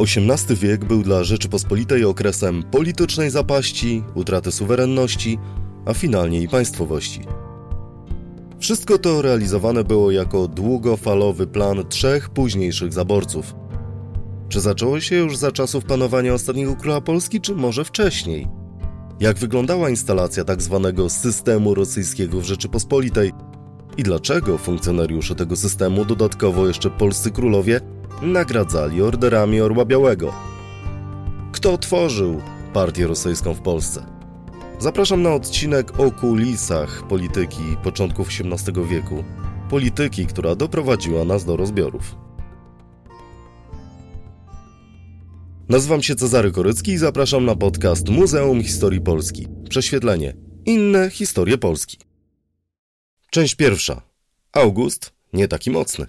XVIII wiek był dla Rzeczypospolitej okresem politycznej zapaści, utraty suwerenności, a finalnie i państwowości. Wszystko to realizowane było jako długofalowy plan trzech późniejszych zaborców. Czy zaczęło się już za czasów panowania ostatniego króla Polski, czy może wcześniej? Jak wyglądała instalacja tak zwanego systemu rosyjskiego w Rzeczypospolitej i dlaczego funkcjonariusze tego systemu, dodatkowo jeszcze polscy królowie, nagradzali orderami Orła Białego? Kto tworzył partię rosyjską w Polsce? Zapraszam na odcinek o kulisach polityki początków XVIII wieku. Polityki, która doprowadziła nas do rozbiorów. Nazywam się Cezary Korycki i zapraszam na podcast Muzeum Historii Polski. Prześwietlenie. Inne historie Polski. Część pierwsza. August nie taki mocny.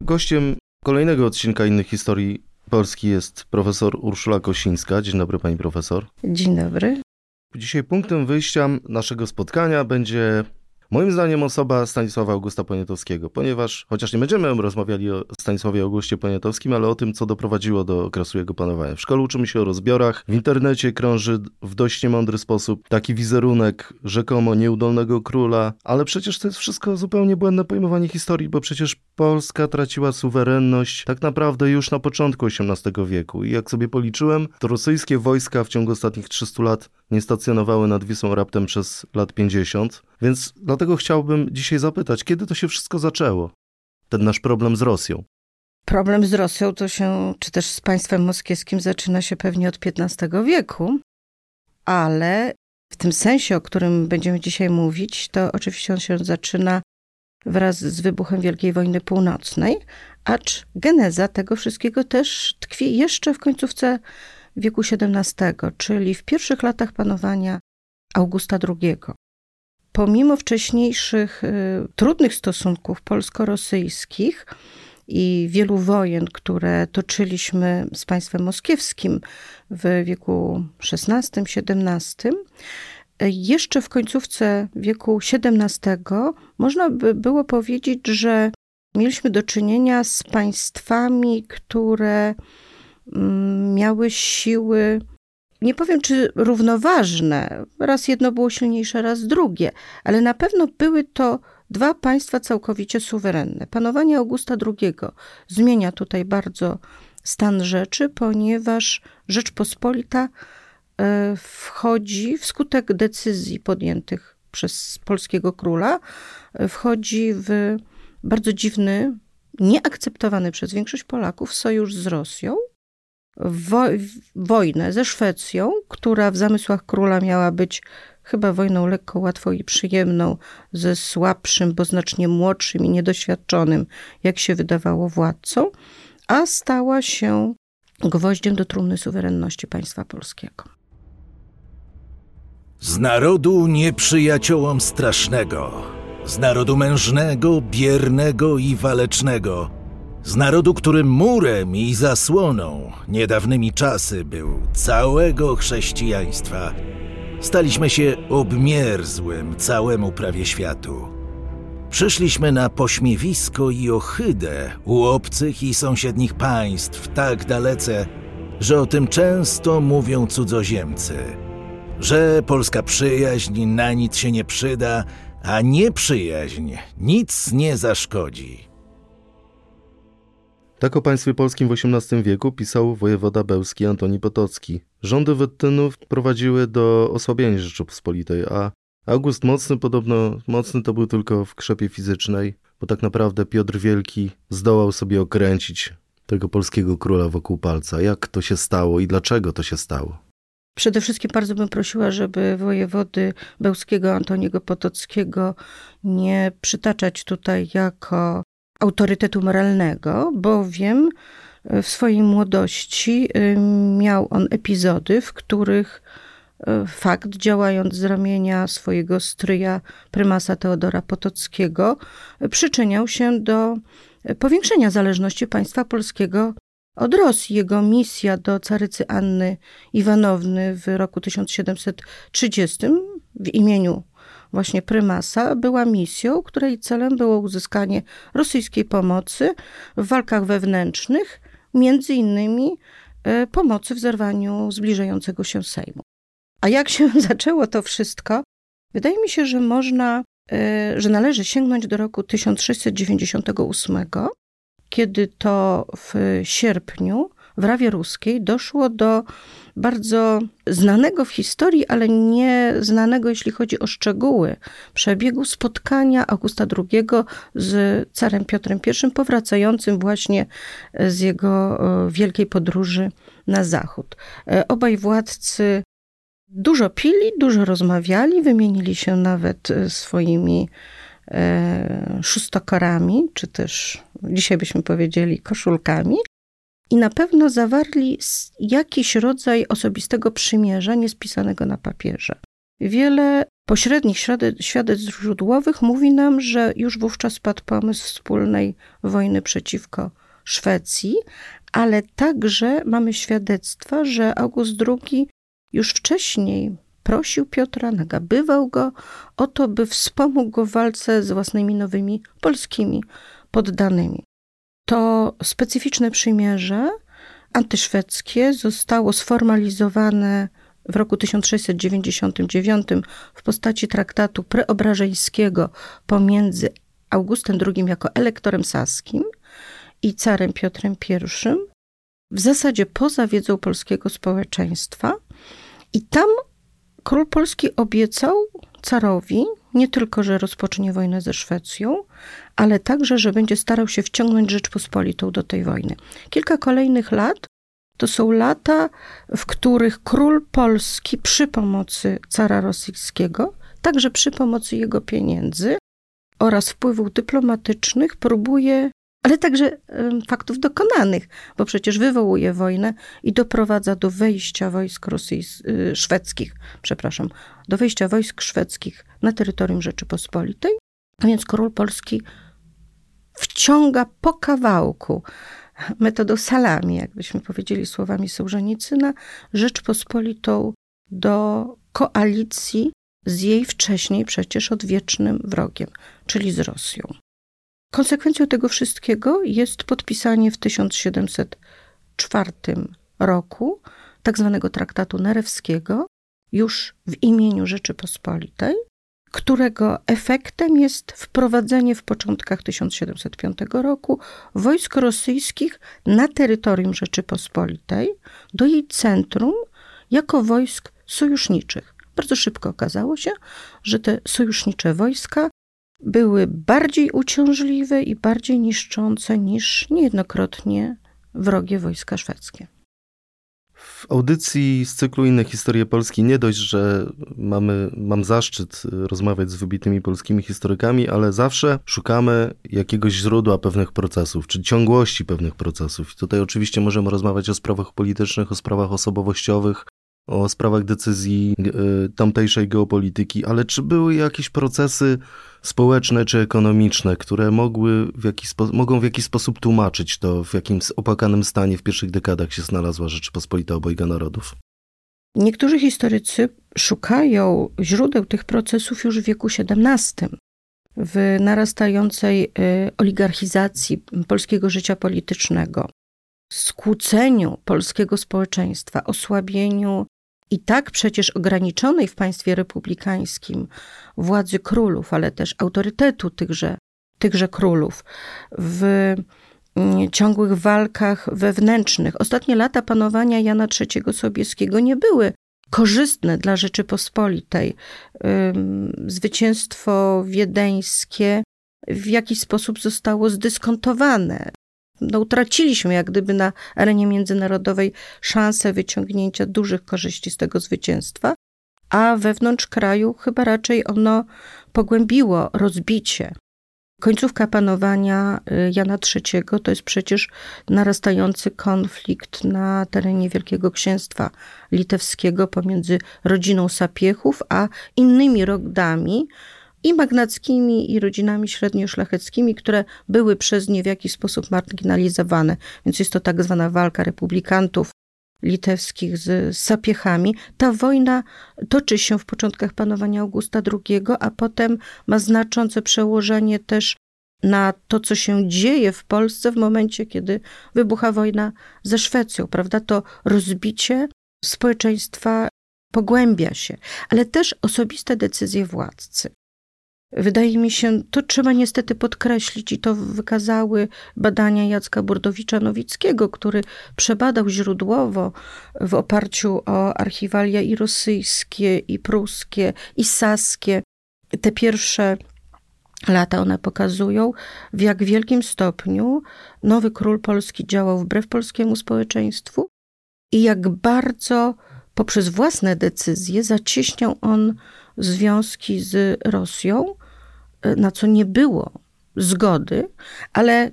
Gościem kolejnego odcinka Innych Historii Polski jest profesor Urszula Kosińska. Dzień dobry pani profesor. Dzień dobry. Dzisiaj punktem wyjścia naszego spotkania będzie Moim zdaniem osoba Stanisława Augusta Poniatowskiego, ponieważ chociaż nie będziemy rozmawiali o Stanisławie Augustie Poniatowskim, ale o tym, co doprowadziło do okresu jego panowania. W szkole uczymy się o rozbiorach, w internecie krąży w dość niemądry sposób taki wizerunek rzekomo nieudolnego króla, ale przecież to jest wszystko zupełnie błędne pojmowanie historii, bo przecież Polska traciła suwerenność tak naprawdę już na początku XVIII wieku i jak sobie policzyłem, to rosyjskie wojska w ciągu ostatnich 300 lat nie stacjonowały nad Wisłą raptem przez lat 50, więc dlatego chciałbym dzisiaj zapytać, kiedy to się wszystko zaczęło? Ten nasz problem z Rosją. Problem z Rosją to się, czy też z państwem moskiewskim zaczyna się pewnie od XV wieku, ale w tym sensie, o którym będziemy dzisiaj mówić, to oczywiście on się zaczyna wraz z wybuchem Wielkiej Wojny Północnej, acz geneza tego wszystkiego też tkwi jeszcze w końcówce wieku XVII, czyli w pierwszych latach panowania Augusta II. Pomimo wcześniejszych y, trudnych stosunków polsko-rosyjskich i wielu wojen, które toczyliśmy z państwem moskiewskim w wieku XVI-XVII, jeszcze w końcówce wieku XVII można by było powiedzieć, że mieliśmy do czynienia z państwami, które Mm, miały siły, nie powiem czy równoważne, raz jedno było silniejsze, raz drugie, ale na pewno były to dwa państwa całkowicie suwerenne. Panowanie Augusta II zmienia tutaj bardzo stan rzeczy, ponieważ Rzeczpospolita e, wchodzi wskutek decyzji podjętych przez polskiego króla, e, wchodzi w bardzo dziwny, nieakceptowany przez większość Polaków sojusz z Rosją, wo wojnę ze Szwecją, która w zamysłach króla miała być chyba wojną lekko, łatwą i przyjemną, ze słabszym, bo znacznie młodszym i niedoświadczonym, jak się wydawało, władcą, a stała się gwoździem do trumny suwerenności państwa polskiego. Z narodu nieprzyjaciołom strasznego, z narodu mężnego, biernego i walecznego, z narodu, którym murem i zasłoną niedawnymi czasy był całego chrześcijaństwa, staliśmy się obmierzłym całemu prawie światu. Przyszliśmy na pośmiewisko i ohydę u obcych i sąsiednich państw tak dalece, że o tym często mówią cudzoziemcy. Że polska przyjaźń na nic się nie przyda, a nieprzyjaźń nic nie zaszkodzi. Tak o państwie polskim w XVIII wieku pisał wojewoda bełski Antoni Potocki. Rządy Wettynów prowadziły do osłabienia Rzeczypospolitej, a August Mocny podobno mocny to był tylko w krzepie fizycznej, bo tak naprawdę Piotr Wielki zdołał sobie okręcić tego polskiego króla wokół palca. Jak to się stało i dlaczego to się stało? Przede wszystkim bardzo bym prosiła, żeby wojewody bełskiego Antoniego Potockiego nie przytaczać tutaj jako autorytetu moralnego, bowiem e, w swojej młodości e, miał on epizody, w których e, fakt, działając z ramienia swojego stryja, prymasa Teodora Potockiego, przyczyniał się do powiększenia zależności państwa polskiego od Rosji. Jego misja do carycy Anny Iwanowny w roku 1730 w imieniu właśnie prymasa była misją, której celem było uzyskanie rosyjskiej pomocy w walkach wewnętrznych między innymi e, pomocy w zerwaniu zbliżającego się Sejmu. A jak się zaczęło to wszystko? Wydaje mi się, że można, e, że należy sięgnąć do roku 1698, kiedy to w sierpniu w Rawie Ruskiej doszło do bardzo znanego w historii, ale nie znanego, jeśli chodzi o szczegóły przebiegu spotkania Augusta II z carem Piotrem I, powracającym właśnie z jego e, wielkiej podróży na zachód. E, obaj władcy dużo pili, dużo rozmawiali, wymienili się nawet e, swoimi szóstokorami, czy też dzisiaj byśmy powiedzieli koszulkami, i na pewno zawarli jakiś rodzaj osobistego przymierza niespisanego na papierze. Wiele pośrednich świadectw źródłowych mówi nam, że już wówczas padł pomysł wspólnej wojny przeciwko Szwecji, ale także mamy świadectwa, że August II już wcześniej prosił Piotra, nagabywał go o to, by wspomógł go w walce z własnymi nowymi polskimi poddanymi. To specyficzne przymierze antyszwedzkie zostało sformalizowane w roku 1699 w postaci traktatu preobrażeńskiego pomiędzy Augustem II jako elektorem saskim i carem Piotrem I, w zasadzie poza wiedzą polskiego społeczeństwa. I tam król polski obiecał carowi nie tylko, że rozpocznie wojnę ze Szwecją, ale także, że będzie starał się wciągnąć Rzeczpospolitą do tej wojny. Kilka kolejnych lat to są lata, w których król polski przy pomocy cara rosyjskiego, także przy pomocy jego pieniędzy oraz wpływów dyplomatycznych próbuje ale także faktów dokonanych, bo przecież wywołuje wojnę i doprowadza do wejścia wojsk rosyjskich, y, szwedzkich, przepraszam, do wejścia wojsk szwedzkich na terytorium Rzeczypospolitej. A więc król polski wciąga po kawałku metodą salami, jakbyśmy powiedzieli słowami Sołżenicyna, Rzeczpospolitą do koalicji z jej wcześniej przecież odwiecznym wrogiem, czyli z Rosją. Konsekwencją tego wszystkiego jest podpisanie w 1704 roku tak zwanego traktatu nerewskiego już w imieniu Rzeczypospolitej, którego efektem jest wprowadzenie w początkach 1705 roku wojsk rosyjskich na terytorium Rzeczypospolitej do jej centrum jako wojsk sojuszniczych. Bardzo szybko okazało się, że te sojusznicze wojska były bardziej uciążliwe i bardziej niszczące niż niejednokrotnie wrogie wojska szwedzkie. W audycji z cyklu Inne historie Polski nie dość, że mamy, mam zaszczyt rozmawiać z wybitnymi polskimi historykami, ale zawsze szukamy jakiegoś źródła pewnych procesów, czy ciągłości pewnych procesów. I tutaj oczywiście możemy rozmawiać o sprawach politycznych, o sprawach osobowościowych, o sprawach decyzji y, tamtejszej geopolityki, ale czy były jakieś procesy społeczne czy ekonomiczne, które mogły w jakiś mogą w jakiś sposób tłumaczyć to, w jakim opłakanym stanie w pierwszych dekadach się znalazła Rzeczypospolita obojga narodów? Niektórzy historycy szukają źródeł tych procesów już w wieku XVII, w narastającej y, oligarchizacji polskiego życia politycznego, skłóceniu polskiego społeczeństwa, osłabieniu i tak przecież ograniczonej w państwie republikańskim władzy królów, ale też autorytetu tychże, tychże królów, w mm, ciągłych walkach wewnętrznych. Ostatnie lata panowania Jana III Sobieskiego nie były korzystne dla Rzeczypospolitej. Zwycięstwo wiedeńskie w jakiś sposób zostało zdyskontowane no, utraciliśmy jak gdyby na arenie międzynarodowej szansę wyciągnięcia dużych korzyści z tego zwycięstwa, a wewnątrz kraju chyba raczej ono pogłębiło rozbicie. Końcówka panowania y, Jana III to jest przecież narastający konflikt na terenie Wielkiego Księstwa Litewskiego pomiędzy rodziną Sapiechów a innymi rodami, i magnackimi, i rodzinami średnioszlacheckimi, które były przez nie w jakiś sposób marginalizowane. Więc jest to tak zwana walka republikantów litewskich z sapiechami. Ta wojna toczy się w początkach panowania Augusta II, a potem ma znaczące przełożenie też na to, co się dzieje w Polsce w momencie, kiedy wybucha wojna ze Szwecją, prawda? To rozbicie społeczeństwa pogłębia się, ale też osobiste decyzje władcy. Wydaje mi się, to trzeba niestety podkreślić i to wykazały badania Jacka Burdowicza-Nowickiego, który przebadał źródłowo w oparciu o archiwalia i rosyjskie, i pruskie, i saskie. Te pierwsze lata one pokazują, w jak wielkim stopniu nowy król polski działał wbrew polskiemu społeczeństwu i jak bardzo poprzez własne decyzje zacieśniał on związki z Rosją, e, na co nie było zgody, ale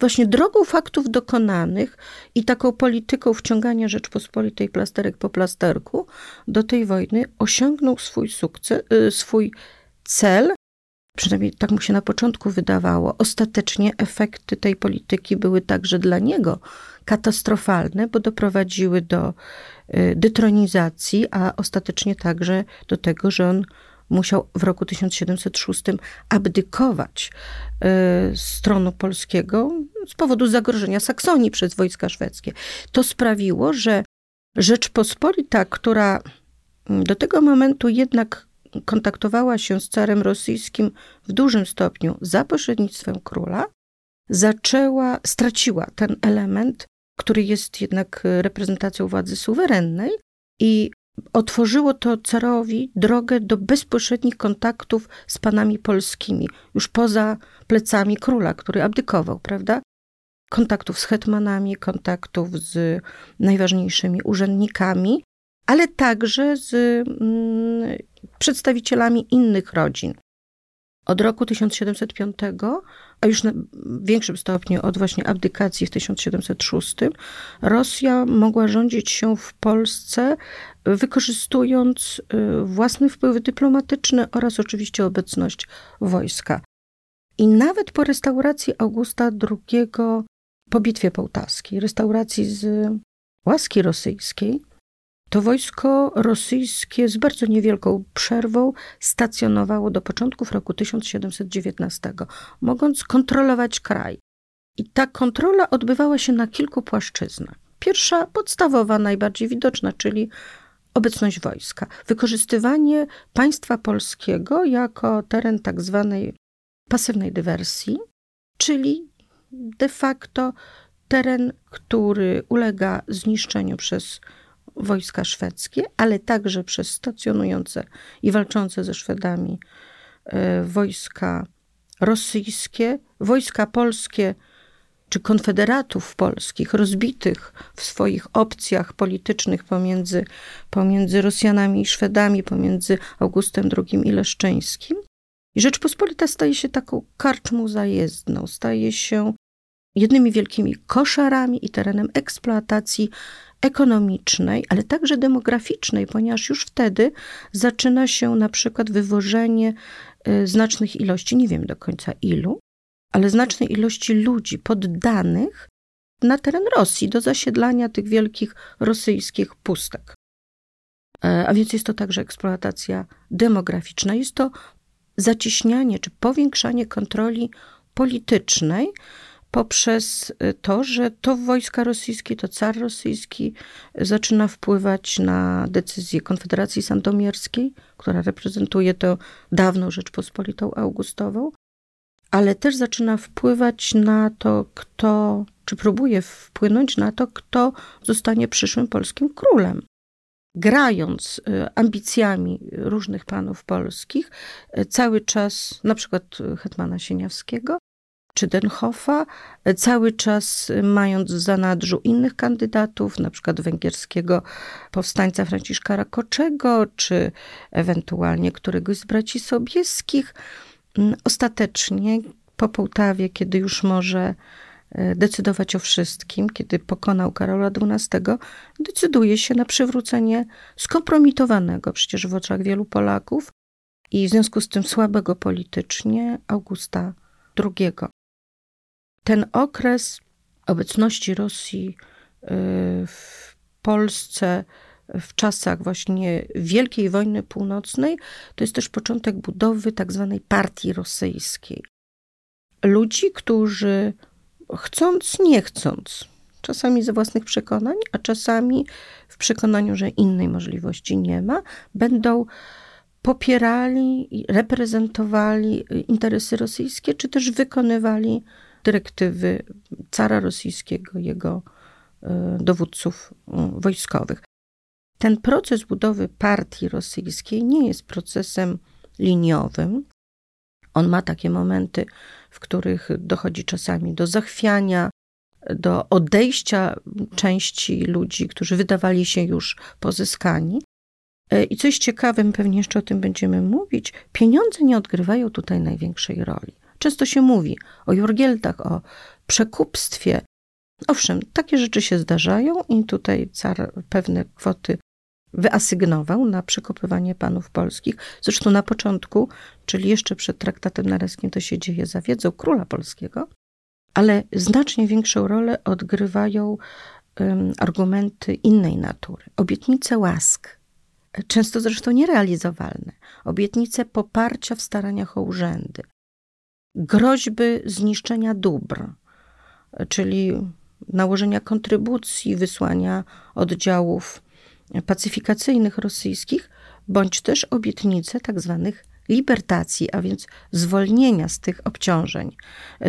właśnie drogą faktów dokonanych i taką polityką wciągania Rzeczpospolitej plasterek po plasterku do tej wojny osiągnął swój sukces, e, swój cel, przynajmniej tak mu się na początku wydawało. Ostatecznie efekty tej polityki były także dla niego katastrofalne, bo doprowadziły do y, detronizacji, a ostatecznie także do tego, że on musiał w roku 1706 abdykować y, z tronu polskiego z powodu zagrożenia Saksonii przez wojska szwedzkie. To sprawiło, że Rzeczpospolita, która mm, do tego momentu jednak kontaktowała się z carem rosyjskim w dużym stopniu za pośrednictwem króla, zaczęła, straciła ten element który jest jednak reprezentacją władzy suwerennej i otworzyło to carowi drogę do bezpośrednich kontaktów z panami polskimi, już poza plecami króla, który abdykował, prawda? Kontaktów z hetmanami, kontaktów z najważniejszymi urzędnikami, ale także z mm, przedstawicielami innych rodzin. Od roku 1705, a już na większym stopniu od właśnie abdykacji w 1706, Rosja mogła rządzić się w Polsce, wykorzystując y, własny wpływ dyplomatyczny oraz oczywiście obecność wojska. I nawet po restauracji Augusta II, po bitwie połtawskiej, restauracji z łaski rosyjskiej, to wojsko rosyjskie z bardzo niewielką przerwą stacjonowało do początków roku 1719, mogąc kontrolować kraj. I ta kontrola odbywała się na kilku płaszczyznach. Pierwsza, podstawowa, najbardziej widoczna, czyli obecność wojska. Wykorzystywanie państwa polskiego jako teren tak zwanej pasywnej dywersji, czyli de facto teren, który ulega zniszczeniu przez wojska szwedzkie, ale także przez stacjonujące i walczące ze Szwedami e, wojska rosyjskie, wojska polskie czy konfederatów polskich, rozbitych w swoich opcjach politycznych pomiędzy, pomiędzy Rosjanami i Szwedami, pomiędzy Augustem II i Leszczyńskim. I Rzeczpospolita staje się taką karczmą zajezdną, staje się jednymi wielkimi koszarami i terenem eksploatacji ekonomicznej, ale także demograficznej, ponieważ już wtedy zaczyna się na przykład wywożenie y, znacznych ilości, nie wiem do końca ilu, ale znacznej ilości ludzi poddanych na teren Rosji do zasiedlania tych wielkich rosyjskich pustek. E, a więc jest to także eksploatacja demograficzna, jest to zacieśnianie czy powiększanie kontroli politycznej poprzez y, to, że to wojska rosyjskie, to car rosyjski zaczyna wpływać na decyzje Konfederacji Sandomierskiej, która reprezentuje tę dawną Rzeczpospolitą Augustową, ale też zaczyna wpływać na to, kto, czy próbuje wpłynąć na to, kto zostanie przyszłym polskim królem. Grając y, ambicjami różnych panów polskich, y, cały czas, na przykład Hetmana Sieniawskiego, czy Denhoffa, cały czas mając w zanadrzu innych kandydatów, na przykład węgierskiego powstańca Franciszka Rakoczego, czy ewentualnie któregoś z braci Sobieskich. Mm, ostatecznie po Połtawie, kiedy już może e, decydować o wszystkim, kiedy pokonał Karola XII, decyduje się na przywrócenie skompromitowanego przecież w oczach wielu Polaków i w związku z tym słabego politycznie Augusta II ten okres obecności Rosji y, w Polsce w czasach właśnie Wielkiej Wojny Północnej, to jest też początek budowy tak zwanej partii rosyjskiej. ludzi, którzy chcąc, nie chcąc, czasami ze własnych przekonań, a czasami w przekonaniu, że innej możliwości nie ma, będą popierali, reprezentowali interesy rosyjskie, czy też wykonywali dyrektywy cara rosyjskiego, jego e, dowódców wojskowych. Ten proces budowy partii rosyjskiej nie jest procesem liniowym. On ma takie momenty, w których dochodzi czasami do zachwiania, do odejścia części ludzi, którzy wydawali się już pozyskani. E, I coś ciekawym, pewnie jeszcze o tym będziemy mówić, pieniądze nie odgrywają tutaj największej roli. Często się mówi o jurgieltach, o przekupstwie. Owszem, takie rzeczy się zdarzają i tutaj car pewne kwoty wyasygnował na przekopywanie panów polskich. Zresztą na początku, czyli jeszcze przed traktatem naryskim, to się dzieje za wiedzą króla polskiego, ale znacznie większą rolę odgrywają um, argumenty innej natury. Obietnice łask, często zresztą nierealizowalne, obietnice poparcia w staraniach o urzędy, groźby zniszczenia dóbr, czyli nałożenia kontrybucji, wysłania oddziałów pacyfikacyjnych rosyjskich, bądź też obietnice tak zwanych libertacji, a więc zwolnienia z tych obciążeń.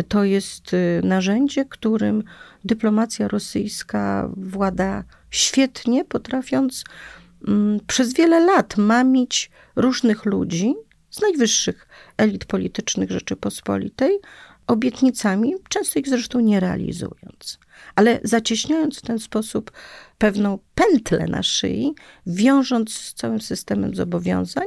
To jest y, narzędzie, którym dyplomacja rosyjska włada świetnie, potrafiąc mm, przez wiele lat mamić różnych ludzi z najwyższych elit politycznych Rzeczypospolitej obietnicami, często ich zresztą nie realizując ale zacieśniając w ten sposób pewną pętlę na szyi, wiążąc z całym systemem zobowiązań,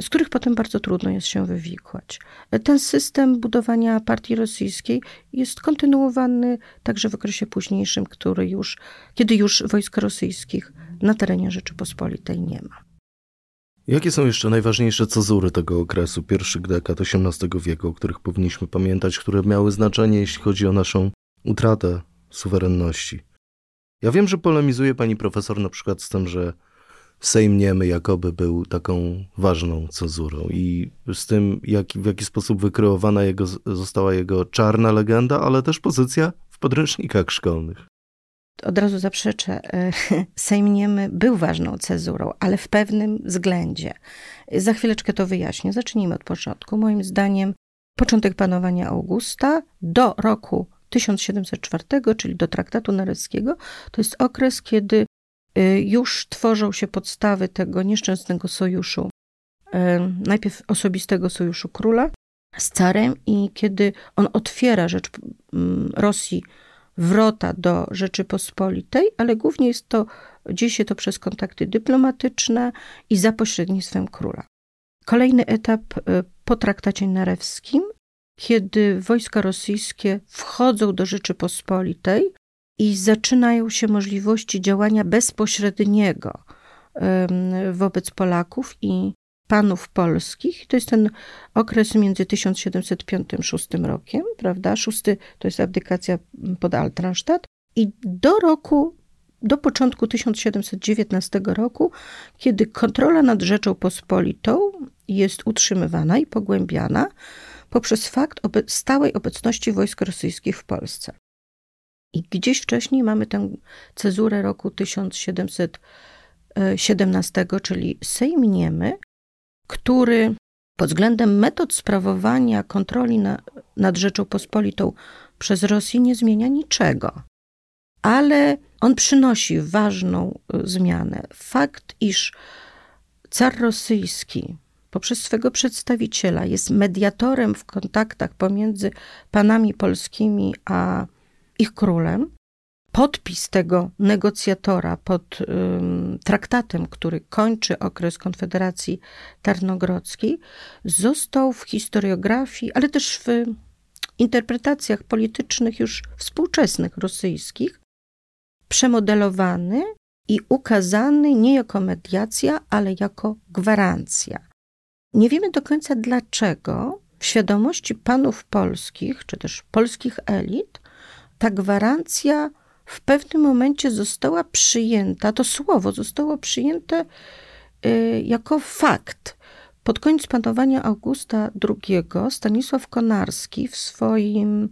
z których potem bardzo trudno jest się wywikłać. Ten system budowania partii rosyjskiej jest kontynuowany także w okresie późniejszym, który już, kiedy już wojsk rosyjskich na terenie Rzeczypospolitej nie ma. Jakie są jeszcze najważniejsze cezury tego okresu, pierwszych dekad XVIII wieku, o których powinniśmy pamiętać, które miały znaczenie, jeśli chodzi o naszą utratę suwerenności. Ja wiem, że polemizuje pani profesor na przykład z tym, że Sejm Niemy jakoby był taką ważną cezurą i z tym, jak, w jaki sposób wykreowana jego, została jego czarna legenda, ale też pozycja w podręcznikach szkolnych. Od razu zaprzeczę. Sejm Niemy był ważną cezurą, ale w pewnym względzie. Za chwileczkę to wyjaśnię. Zacznijmy od początku. Moim zdaniem początek panowania Augusta do roku 1704, czyli do traktatu naryskiego, to jest okres, kiedy y, już tworzą się podstawy tego nieszczęsnego sojuszu, y, najpierw osobistego sojuszu króla z carem i kiedy on otwiera rzecz Rosji wrota do Rzeczypospolitej, ale głównie jest to, dzieje się to przez kontakty dyplomatyczne i za pośrednictwem króla. Kolejny etap y, po traktacie narewskim kiedy wojska rosyjskie wchodzą do Rzeczypospolitej i zaczynają się możliwości działania bezpośredniego wobec Polaków i panów polskich. To jest ten okres między 1705 a 6 rokiem, prawda? Szósty to jest abdykacja pod Altranstadt i do roku, do początku 1719 roku, kiedy kontrola nad Rzeczą Pospolitą jest utrzymywana i pogłębiana, poprzez fakt obe stałej obecności wojsk rosyjskich w Polsce. I gdzieś wcześniej mamy tę cezurę roku 1717, czyli Sejm Niemy, który pod względem metod sprawowania kontroli na, nad Rzeczą przez Rosję nie zmienia niczego. Ale on przynosi ważną y, zmianę. Fakt, iż car rosyjski poprzez swego przedstawiciela jest mediatorem w kontaktach pomiędzy panami polskimi a ich królem. Podpis tego negocjatora pod um, traktatem, który kończy okres Konfederacji Tarnogrodzkiej, został w historiografii, ale też w interpretacjach politycznych już współczesnych rosyjskich przemodelowany i ukazany nie jako mediacja, ale jako gwarancja. Nie wiemy do końca dlaczego w świadomości panów polskich, czy też polskich elit, ta gwarancja w pewnym momencie została przyjęta, to słowo zostało przyjęte y, jako fakt, Pod koniec panowania Augusta II Stanisław Konarski w swoim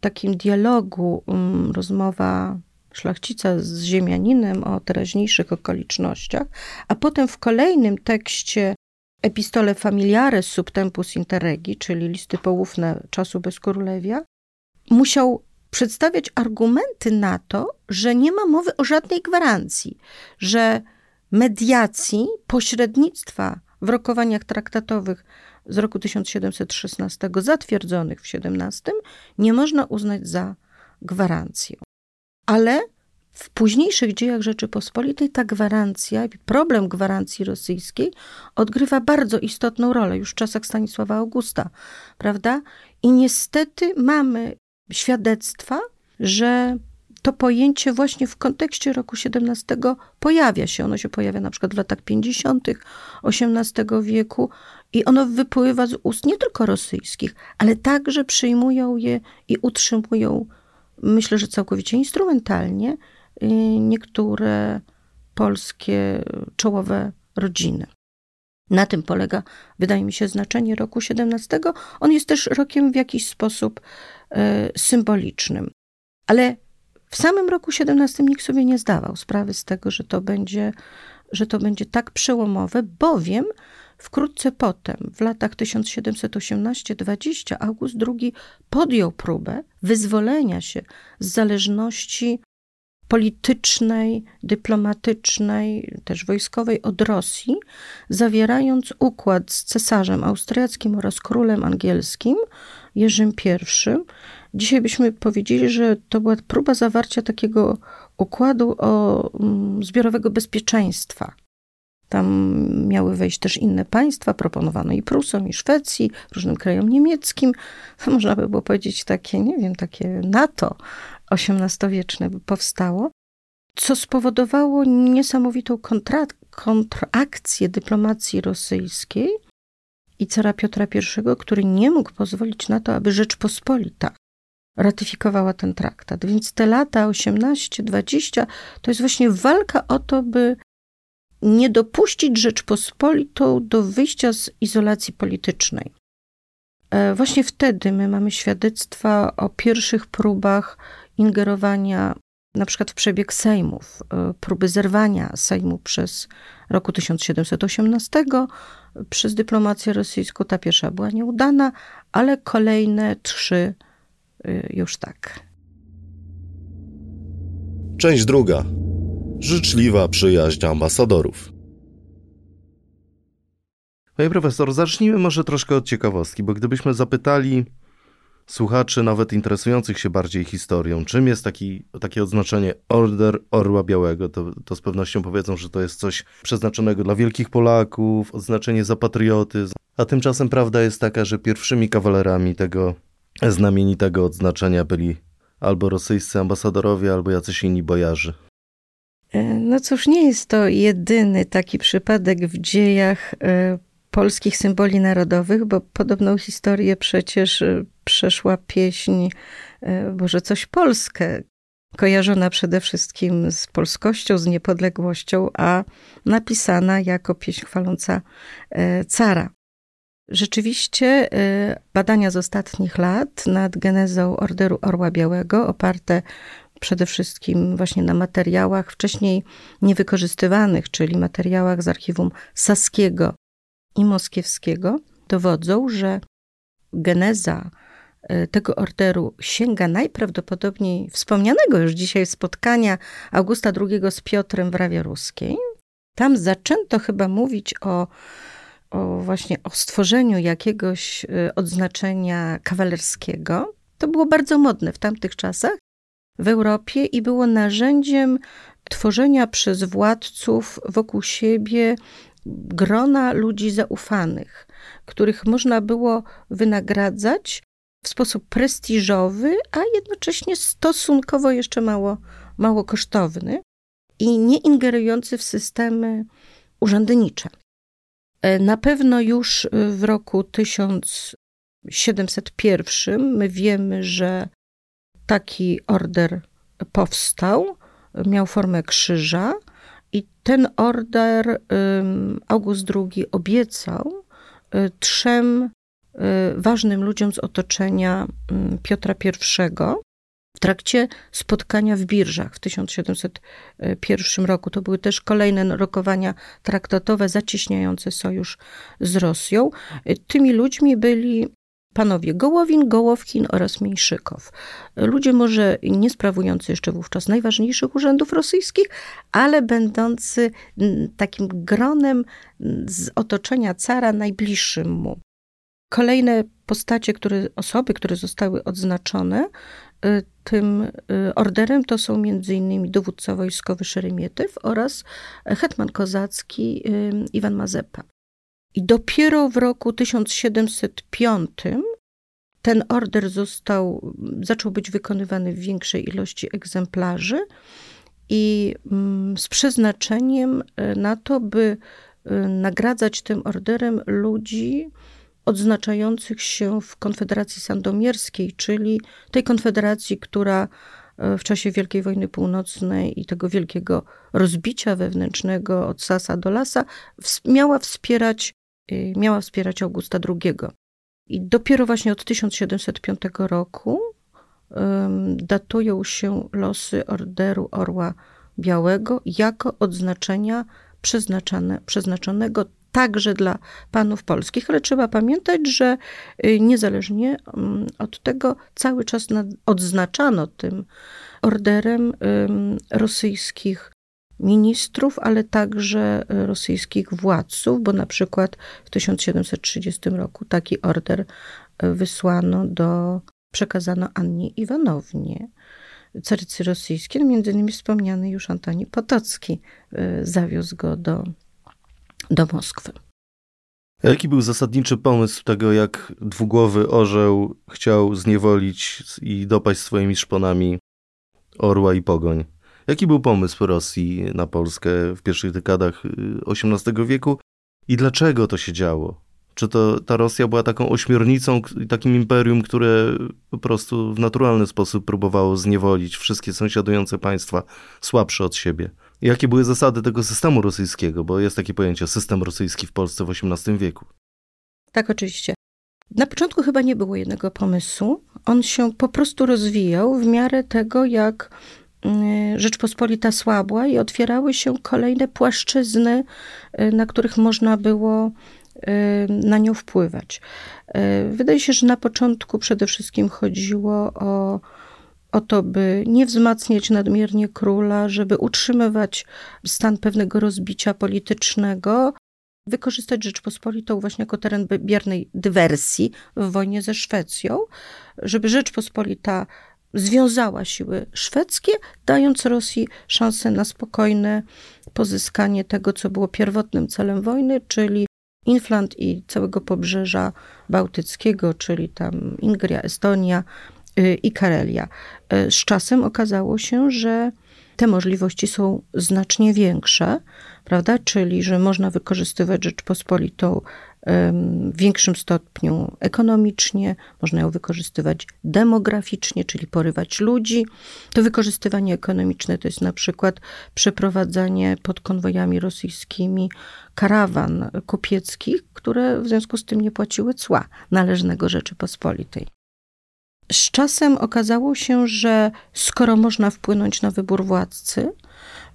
takim dialogu, um, rozmowa szlachcica z ziemianinem o teraźniejszych okolicznościach, a potem w kolejnym tekście Epistole familiares subtempus interregi, czyli listy poufne czasu bezkrólewia, musiał przedstawiać argumenty na to, że nie ma mowy o żadnej gwarancji, że mediacji, pośrednictwa w rokowaniach traktatowych z roku 1716 zatwierdzonych w XVII nie można uznać za gwarancję. Ale w późniejszych dziejach Rzeczypospolitej ta gwarancja, problem gwarancji rosyjskiej odgrywa bardzo istotną rolę już w czasach Stanisława Augusta, prawda? I niestety mamy świadectwa, że to pojęcie właśnie w kontekście roku XVII pojawia się. Ono się pojawia na przykład w latach 50. XVIII wieku i ono wypływa z ust nie tylko rosyjskich, ale także przyjmują je i utrzymują, myślę, że całkowicie instrumentalnie, y, niektóre polskie czołowe rodziny. Na tym polega, wydaje mi się, znaczenie roku XVII. On jest też rokiem w jakiś sposób y, symbolicznym. Ale w samym roku 17 nikt sobie nie zdawał sprawy z tego, że to będzie, że to będzie tak przełomowe, bowiem wkrótce potem, w latach 1718-20, August II podjął próbę wyzwolenia się z zależności politycznej, dyplomatycznej, też wojskowej od Rosji, zawierając układ z cesarzem austriackim oraz królem angielskim, Jerzym I, Dzisiaj byśmy powiedzieli, że to była próba zawarcia takiego układu o mm, zbiorowego bezpieczeństwa. Tam miały wejść też inne państwa, proponowano i Prusom, i Szwecji, różnym krajom niemieckim. Można by było powiedzieć takie, nie wiem, takie NATO XVIII-wieczne powstało, co spowodowało niesamowitą kontra- kontrakcję dyplomacji rosyjskiej i cara Piotra I, który nie mógł pozwolić na to, aby Rzeczpospolita ratyfikowała ten traktat. Więc te lata 18-20 to jest właśnie walka o to, by nie dopuścić Rzeczpospolitą do wyjścia z izolacji politycznej. E, właśnie wtedy my mamy świadectwa o pierwszych próbach ingerowania na przykład w przebieg Sejmów, e, próby zerwania Sejmu przez roku 1718 przez dyplomację rosyjską. Ta pierwsza była nieudana, ale kolejne trzy Y, już tak. Część druga. Życzliwa przyjaźń ambasadorów. Panie profesor, zacznijmy może troszkę od ciekawostki, bo gdybyśmy zapytali słuchaczy, nawet interesujących się bardziej historią, czym jest taki, takie odznaczenie Order Orła Białego, to, to z pewnością powiedzą, że to jest coś przeznaczonego dla wielkich Polaków, odznaczenie za patriotyzm. A tymczasem prawda jest taka, że pierwszymi kawalerami tego znamienitego odznaczenia byli albo rosyjscy ambasadorowie, albo jacyś inni bojarzy. E, no cóż, nie jest to jedyny taki przypadek w dziejach e, polskich symboli narodowych, bo podobną historię przecież e, przeszła pieśń Boże coś Polskę, kojarzona przede wszystkim z polskością, z niepodległością, a napisana jako pieśń chwaląca cara. Rzeczywiście y, badania z ostatnich lat nad genezą Orderu Orła Białego, oparte przede wszystkim właśnie na materiałach wcześniej niewykorzystywanych, czyli materiałach z archiwum saskiego i moskiewskiego, dowodzą, że geneza y, tego orderu sięga najprawdopodobniej wspomnianego już dzisiaj spotkania Augusta II z Piotrem w Rawie Ruskiej. Tam zaczęto chyba mówić o o właśnie o stworzeniu jakiegoś y, odznaczenia kawalerskiego, to było bardzo modne w tamtych czasach w Europie i było narzędziem tworzenia przez władców wokół siebie grona ludzi zaufanych, których można było wynagradzać w sposób prestiżowy, a jednocześnie stosunkowo jeszcze mało, mało kosztowny i nie ingerujący w systemy urzędnicze. E, na pewno już w roku 1701 my wiemy, że taki order powstał, miał formę krzyża ten order August II obiecał trzem ważnym ludziom z otoczenia Piotra I w trakcie spotkania w Birżach w 1701 roku. To były też kolejne rokowania traktatowe zacieśniające sojusz z Rosją. Tymi ludźmi byli panowie Gołowin, Gołowkin oraz Mniejszykow. Ludzie może nie sprawujący jeszcze wówczas najważniejszych urzędów rosyjskich, ale będący takim gronem z otoczenia cara najbliższym mu. Kolejne postacie, które, osoby, które zostały odznaczone y, tym y, orderem, to są m.in. dowódca wojskowy Szeremietyw oraz hetman kozacki Iwan Mazepa. I dopiero w roku 1705 ten order został, zaczął być wykonywany w większej ilości egzemplarzy i mm, z przeznaczeniem na to, by nagradzać tym orderem ludzi, odznaczających się w Konfederacji Sandomierskiej, czyli tej konfederacji, która e, w czasie Wielkiej Wojny Północnej i tego wielkiego rozbicia wewnętrznego od Sasa do Lasa miała wspierać, e, miała wspierać Augusta II. I dopiero właśnie od 1705 roku datują się losy Orderu Orła Białego jako odznaczenia przeznaczonego także dla panów polskich, ale trzeba pamiętać, że y, niezależnie mm, od tego cały czas odznaczano tym orderem rosyjskich ministrów, ale także y, rosyjskich władców, bo na przykład w 1730 roku taki order y, wysłano do, przekazano Annie Iwanownie, carycy rosyjskiej, między innymi wspomniany już Antoni Potocki zawiózł go do do Moskwy. Jaki był zasadniczy pomysł tego, jak dwugłowy orzeł chciał zniewolić i dopaść swoimi szponami orła i pogoń? Jaki był pomysł Rosji na Polskę w pierwszych dekadach XVIII y, wieku i dlaczego to się działo? Czy to ta Rosja była taką ośmiornicą, takim imperium, które po prostu w naturalny sposób próbowało zniewolić wszystkie sąsiadujące państwa słabsze od siebie? Jakie były zasady tego systemu rosyjskiego? Bo jest takie pojęcie system rosyjski w Polsce w XVIII wieku. Tak, oczywiście. Na początku chyba nie było jednego pomysłu. On się po prostu rozwijał w miarę tego, jak Rzeczpospolita słabła i otwierały się kolejne płaszczyzny, y, na których można było y, na nią wpływać. Y, wydaje się, że na początku przede wszystkim chodziło o o to, by nie wzmacniać nadmiernie króla, żeby utrzymywać stan pewnego rozbicia politycznego, wykorzystać Rzeczpospolitą właśnie jako teren biernej dywersji w wojnie ze Szwecją, żeby Rzeczpospolita związała siły szwedzkie, dając Rosji szansę na spokojne pozyskanie tego, co było pierwotnym celem wojny, czyli Infland i całego pobrzeża bałtyckiego, czyli tam Ingria, Estonia, Y, i Karelia. Y, z czasem okazało się, że te możliwości są znacznie większe, prawda? Czyli, że można wykorzystywać Rzeczpospolitą w większym stopniu ekonomicznie, można ją wykorzystywać demograficznie, czyli porywać ludzi. To wykorzystywanie ekonomiczne to jest na przykład przeprowadzanie pod konwojami rosyjskimi karawan kupieckich, które w związku z tym nie płaciły cła należnego Rzeczypospolitej. Z czasem okazało się, że skoro można wpłynąć na wybór władcy,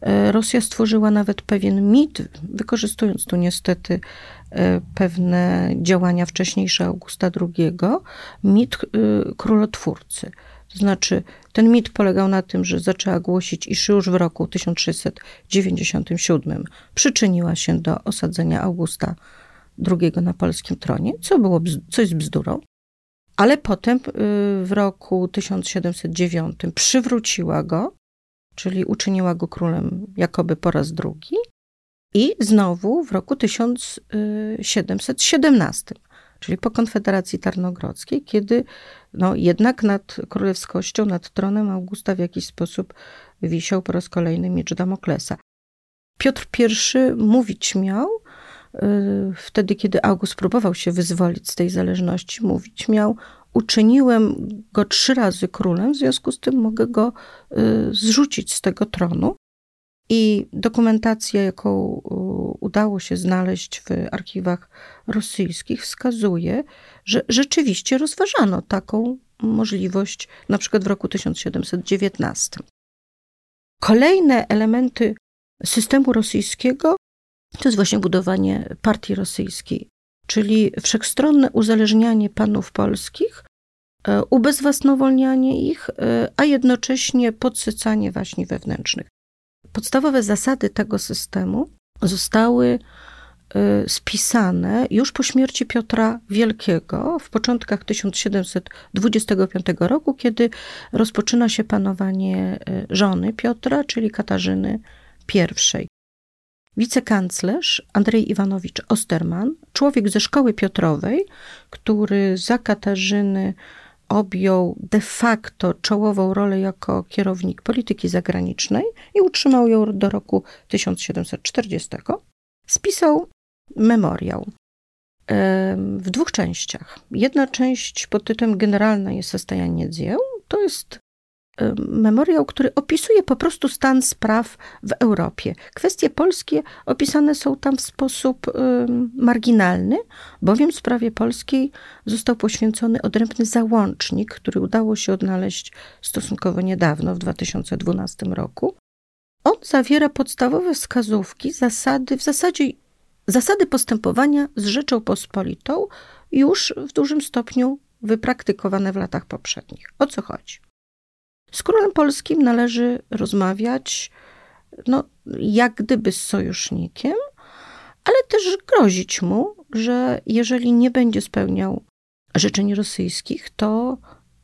e, Rosja stworzyła nawet pewien mit, wykorzystując tu niestety pewne działania wcześniejsze Augusta II, mit e, królotwórcy. To znaczy, ten mit polegał na tym, że zaczęła głosić, iż już w roku 1697 przyczyniła się do osadzenia Augusta II na polskim tronie, co, było, co jest bzdurą. Ale potem y, w roku 1709 przywróciła go, czyli uczyniła go królem jakoby po raz drugi. I znowu w roku 1717, czyli po Konfederacji Tarnogrodzkiej, kiedy no, jednak nad królewskością, nad tronem Augusta w jakiś sposób wisiał po raz kolejny miecz Damoklesa. Piotr I mówić miał, Y, wtedy, kiedy August próbował się wyzwolić z tej zależności, mówić miał: Uczyniłem go trzy razy królem, w związku z tym mogę go y, zrzucić z tego tronu. I dokumentacja, jaką udało się znaleźć w archiwach rosyjskich, wskazuje, że rzeczywiście rozważano taką możliwość, na przykład w roku 1719. Kolejne elementy systemu rosyjskiego to jest właśnie budowanie partii rosyjskiej, czyli wszechstronne uzależnianie panów polskich, e, ubezwłasnowolnianie ich, e, a jednocześnie podsycanie waśni wewnętrznych. Podstawowe zasady tego systemu zostały Y, spisane już po śmierci Piotra Wielkiego w początkach 1725 roku, kiedy rozpoczyna się panowanie y, żony Piotra, czyli Katarzyny I. Wicekanclerz Andrzej Iwanowicz Osterman, człowiek ze szkoły Piotrowej, który za Katarzyny objął de facto czołową rolę jako kierownik polityki zagranicznej i utrzymał ją do roku 1740, spisał memoriał w dwóch częściach. Jedna część pod tytułem Generalne jest состояние dzieł, to jest memoriał, który opisuje po prostu stan spraw w Europie. Kwestie polskie opisane są tam w sposób marginalny, bowiem sprawie polskiej został poświęcony odrębny załącznik, który udało się odnaleźć stosunkowo niedawno, w 2012 roku. On zawiera podstawowe wskazówki, zasady, w zasadzie Zasady postępowania z Rzeczą Pospolitą już w dużym stopniu wypraktykowane w latach poprzednich. O co chodzi? Z królem polskim należy rozmawiać, no, jak gdyby z sojusznikiem, ale też grozić mu, że jeżeli nie będzie spełniał życzeń rosyjskich, to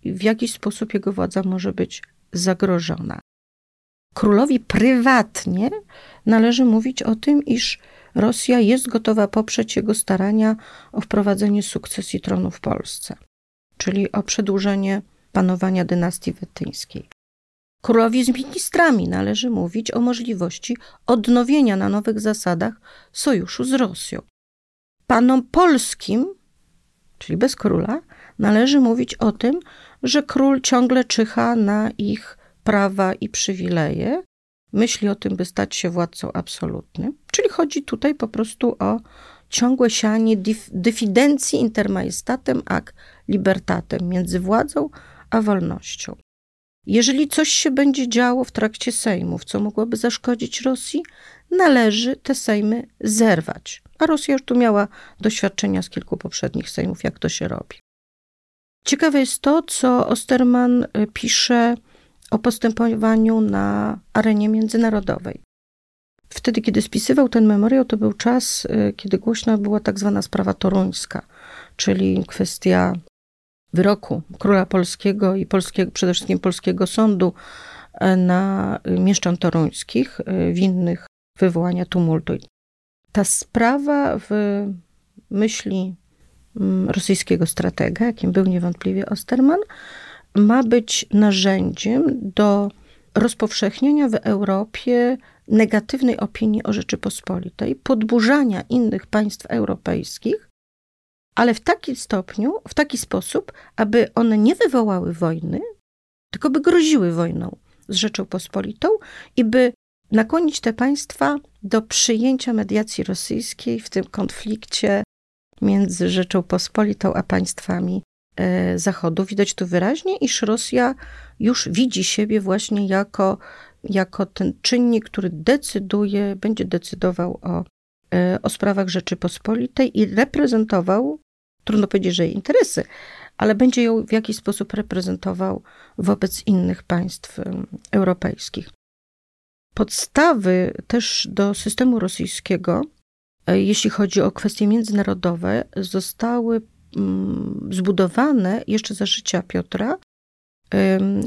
w jakiś sposób jego władza może być zagrożona. Królowi prywatnie należy mówić o tym, iż Rosja jest gotowa poprzeć jego starania o wprowadzenie sukcesji tronu w Polsce, czyli o przedłużenie panowania dynastii wetyńskiej. Królowi z ministrami należy mówić o możliwości odnowienia na nowych zasadach sojuszu z Rosją. Panom polskim, czyli bez króla, należy mówić o tym, że król ciągle czyha na ich prawa i przywileje, myśli o tym, by stać się władcą absolutnym. Czyli chodzi tutaj po prostu o ciągłe sianie dyfidencji intermajestatem ac libertatem między władzą a wolnością. Jeżeli coś się będzie działo w trakcie sejmów, co mogłoby zaszkodzić Rosji, należy te sejmy zerwać. A Rosja już tu miała doświadczenia z kilku poprzednich sejmów, jak to się robi. Ciekawe jest to, co Osterman e, pisze o postępowaniu na arenie międzynarodowej. Wtedy, kiedy spisywał ten memoriał, to był czas, y, kiedy głośna była tak zwana sprawa toruńska, czyli kwestia wyroku króla polskiego i polskiego, przede wszystkim polskiego sądu e, na mieszczan toruńskich y, winnych wywołania tumultu. Ta sprawa w myśli mm, rosyjskiego stratega, jakim był niewątpliwie Osterman, ma być narzędziem do rozpowszechnienia w Europie negatywnej opinii o Rzeczypospolitej, podburzania innych państw europejskich, ale w taki stopniu, w taki sposób, aby one nie wywołały wojny, tylko by groziły wojną z Rzecząpospolitą i by nakłonić te państwa do przyjęcia mediacji rosyjskiej w tym konflikcie między Rzecząpospolitą a państwami E, Zachodu. Widać tu wyraźnie, iż Rosja już widzi siebie właśnie jako, jako ten czynnik, który decyduje, będzie decydował o, o sprawach Rzeczypospolitej i reprezentował, trudno powiedzieć, że jej interesy, ale będzie ją w jakiś sposób reprezentował wobec innych państw europejskich. Podstawy też do systemu rosyjskiego, e, jeśli chodzi o kwestie międzynarodowe, zostały Mm, zbudowane jeszcze za życia Piotra.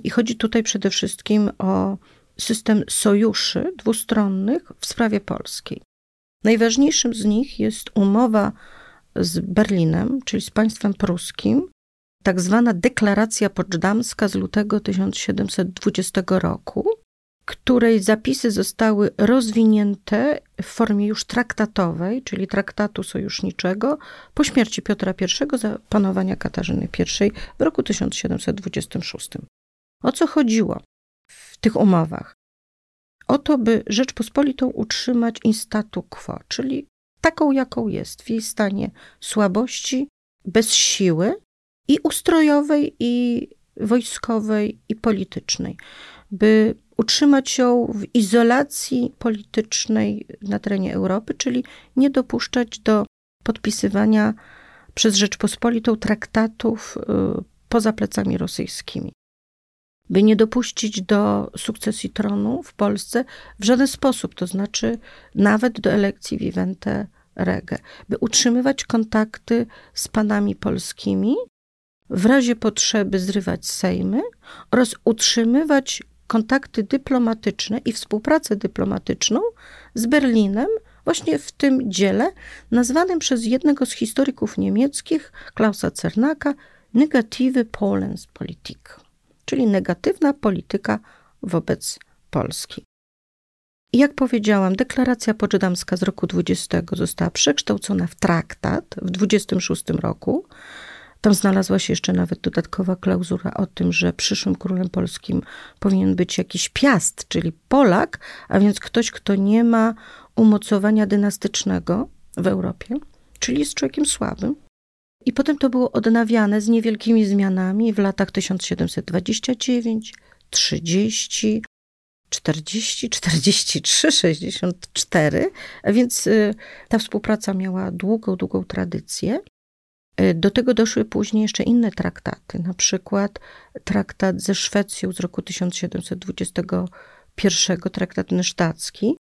I chodzi tutaj przede wszystkim o system sojuszy dwustronnych w sprawie polskiej. Najważniejszym z nich jest umowa z Berlinem, czyli z państwem pruskim, tak zwana deklaracja poczdamska z lutego 1720 roku, której zapisy zostały rozwinięte w formie już traktatowej, czyli traktatu sojuszniczego, po śmierci Piotra I za panowania Katarzyny I w roku 1726. O co chodziło w tych umowach? O to, by Rzeczpospolitą utrzymać in statu quo, czyli taką, jaką jest, w jej stanie słabości, bez siły i ustrojowej, i wojskowej, i politycznej, by utrzymać ją w izolacji politycznej na terenie Europy, czyli nie dopuszczać do podpisywania przez Rzeczpospolitą traktatów y, poza plecami rosyjskimi. By nie dopuścić do sukcesji tronu w Polsce w żaden sposób, to znaczy nawet do elekcji Vivente Rege, by utrzymywać kontakty z panami polskimi, w razie potrzeby zrywać sejmy oraz utrzymywać kontakty dyplomatyczne i współpracę dyplomatyczną z Berlinem, właśnie w tym dziele, nazwanym przez jednego z historyków niemieckich, Klausa Cernaka, Negative Polenspolitik, czyli negatywna polityka wobec Polski. I jak powiedziałam, deklaracja poczdamska z roku 20 została przekształcona w traktat w 26 roku. Tam znalazła się jeszcze nawet dodatkowa klauzura o tym, że przyszłym królem polskim powinien być jakiś piast, czyli Polak, a więc ktoś, kto nie ma umocowania dynastycznego w Europie, czyli jest człowiekiem słabym. I potem to było odnawiane z niewielkimi zmianami w latach 1729, 30, 40, 43, 64, a więc y, ta współpraca miała długą, długą tradycję. Y, do tego doszły później jeszcze inne traktaty, na przykład traktat ze Szwecją z roku 1721, traktat nysztacki,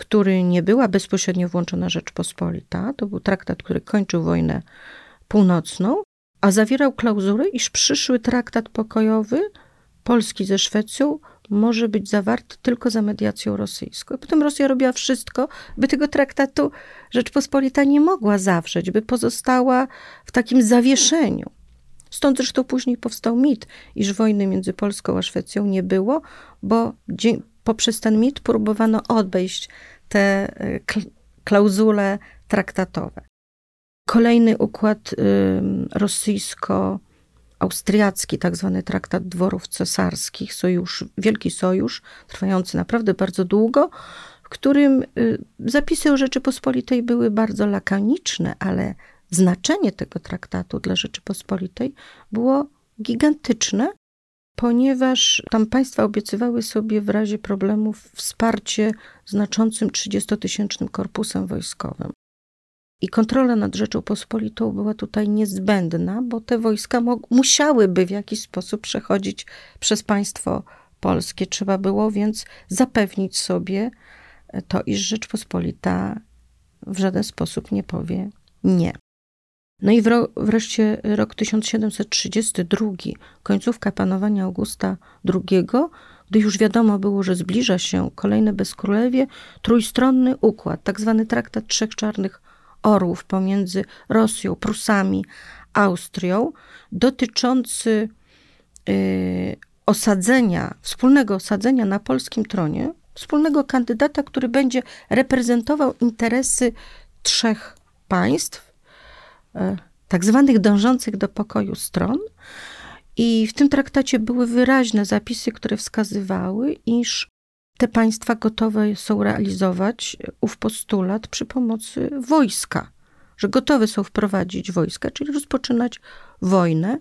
który nie była bezpośrednio włączona Rzeczpospolita. To był traktat, który kończył wojnę północną, a zawierał klauzurę, iż przyszły traktat pokojowy Polski ze Szwecją może być zawarty tylko za mediacją rosyjską. Potem Rosja robiła wszystko, by tego traktatu Rzeczpospolita nie mogła zawrzeć, by pozostała w takim zawieszeniu. Stąd zresztą później powstał mit, iż wojny między Polską a Szwecją nie było, bo poprzez ten mit próbowano odejść te e, klauzule traktatowe. Kolejny układ rosyjsko-austriacki, tak zwany traktat dworów cesarskich, sojusz, wielki sojusz, trwający naprawdę bardzo długo, w którym y, zapisy Rzeczypospolitej były bardzo lakoniczne, ale znaczenie tego traktatu dla Rzeczypospolitej było gigantyczne, ponieważ tam państwa obiecywały sobie w razie problemów wsparcie znaczącym 30-tysięcznym korpusem wojskowym. I kontrola nad Rzecząpospolitą była tutaj niezbędna, bo te wojska musiałyby w jakiś sposób przechodzić przez państwo polskie. Trzeba było więc zapewnić sobie to, iż Rzeczpospolita w żaden sposób nie powie nie. No i wreszcie rok 1732, końcówka panowania Augusta II, gdy już wiadomo było, że zbliża się kolejne bezkrólewie, trójstronny układ, tak zwany traktat trzech czarnych orłów pomiędzy Rosją, Prusami, Austrią, dotyczący y, osadzenia, wspólnego osadzenia na polskim tronie, wspólnego kandydata, który będzie reprezentował interesy trzech państw, y, tak zwanych dążących do pokoju stron. I w tym traktacie były wyraźne zapisy, które wskazywały, iż te państwa gotowe są realizować ów postulat przy pomocy wojska, że gotowe są wprowadzić wojska, czyli rozpoczynać wojnę.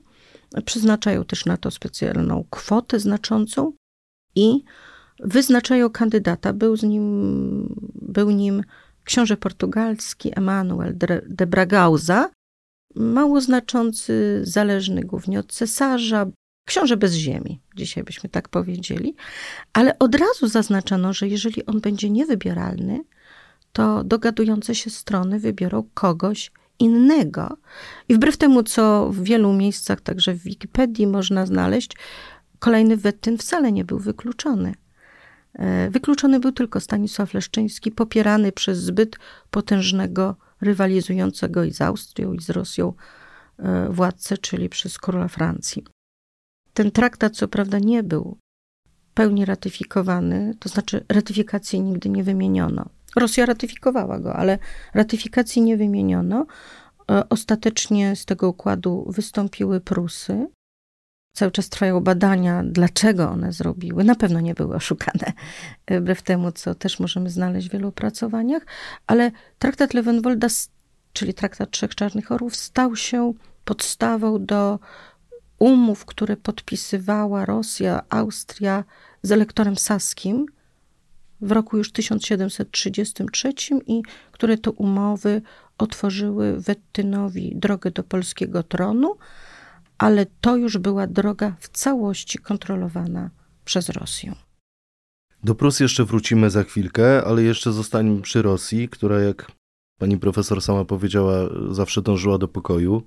Przeznaczają też na to specjalną kwotę znaczącą i wyznaczają kandydata. Był, z nim, był nim książę portugalski Emanuel de Bragauza, mało znaczący, zależny głównie od cesarza, książę bez ziemi, dzisiaj byśmy tak powiedzieli, ale od razu zaznaczono, że jeżeli on będzie niewybieralny, to dogadujące się strony wybiorą kogoś innego. I wbrew temu, co w wielu miejscach, także w Wikipedii można znaleźć, kolejny Wettyn wcale nie był wykluczony. E, wykluczony był tylko Stanisław Leszczyński, popierany przez zbyt potężnego, rywalizującego i z Austrią, i z Rosją e, władcę, czyli przez króla Francji. Ten traktat, co prawda, nie był pełni ratyfikowany, to znaczy ratyfikacji nigdy nie wymieniono. Rosja ratyfikowała go, ale ratyfikacji nie wymieniono. E, ostatecznie z tego układu wystąpiły Prusy. Cały czas trwają badania, dlaczego one zrobiły. Na pewno nie były oszukane, wbrew temu, co też możemy znaleźć w wielu opracowaniach, ale traktat Lewenwolda, czyli traktat Trzech Czarnych Orłów, stał się podstawą do umów, które podpisywała Rosja, Austria z elektorem saskim w roku już 1733 i które to umowy otworzyły Wettynowi drogę do polskiego tronu, ale to już była droga w całości kontrolowana przez Rosję. Do Prus jeszcze wrócimy za chwilkę, ale jeszcze zostańmy przy Rosji, która jak pani profesor sama powiedziała, zawsze dążyła do pokoju.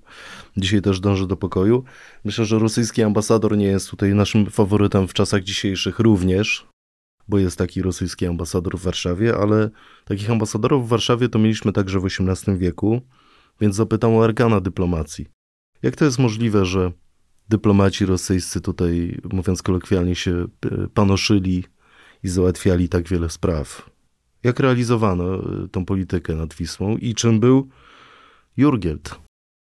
Dzisiaj też dąży do pokoju. Myślę, że rosyjski ambasador nie jest tutaj naszym faworytem w czasach dzisiejszych również, bo jest taki rosyjski ambasador w Warszawie, ale takich ambasadorów w Warszawie to mieliśmy także w XVIII wieku, więc zapytam o arkana dyplomacji. Jak to jest możliwe, że dyplomaci rosyjscy tutaj, mówiąc kolokwialnie, się e, panoszyli i załatwiali tak wiele spraw? Jak realizowano e, tą politykę nad Wisłą i czym był Jurgielt?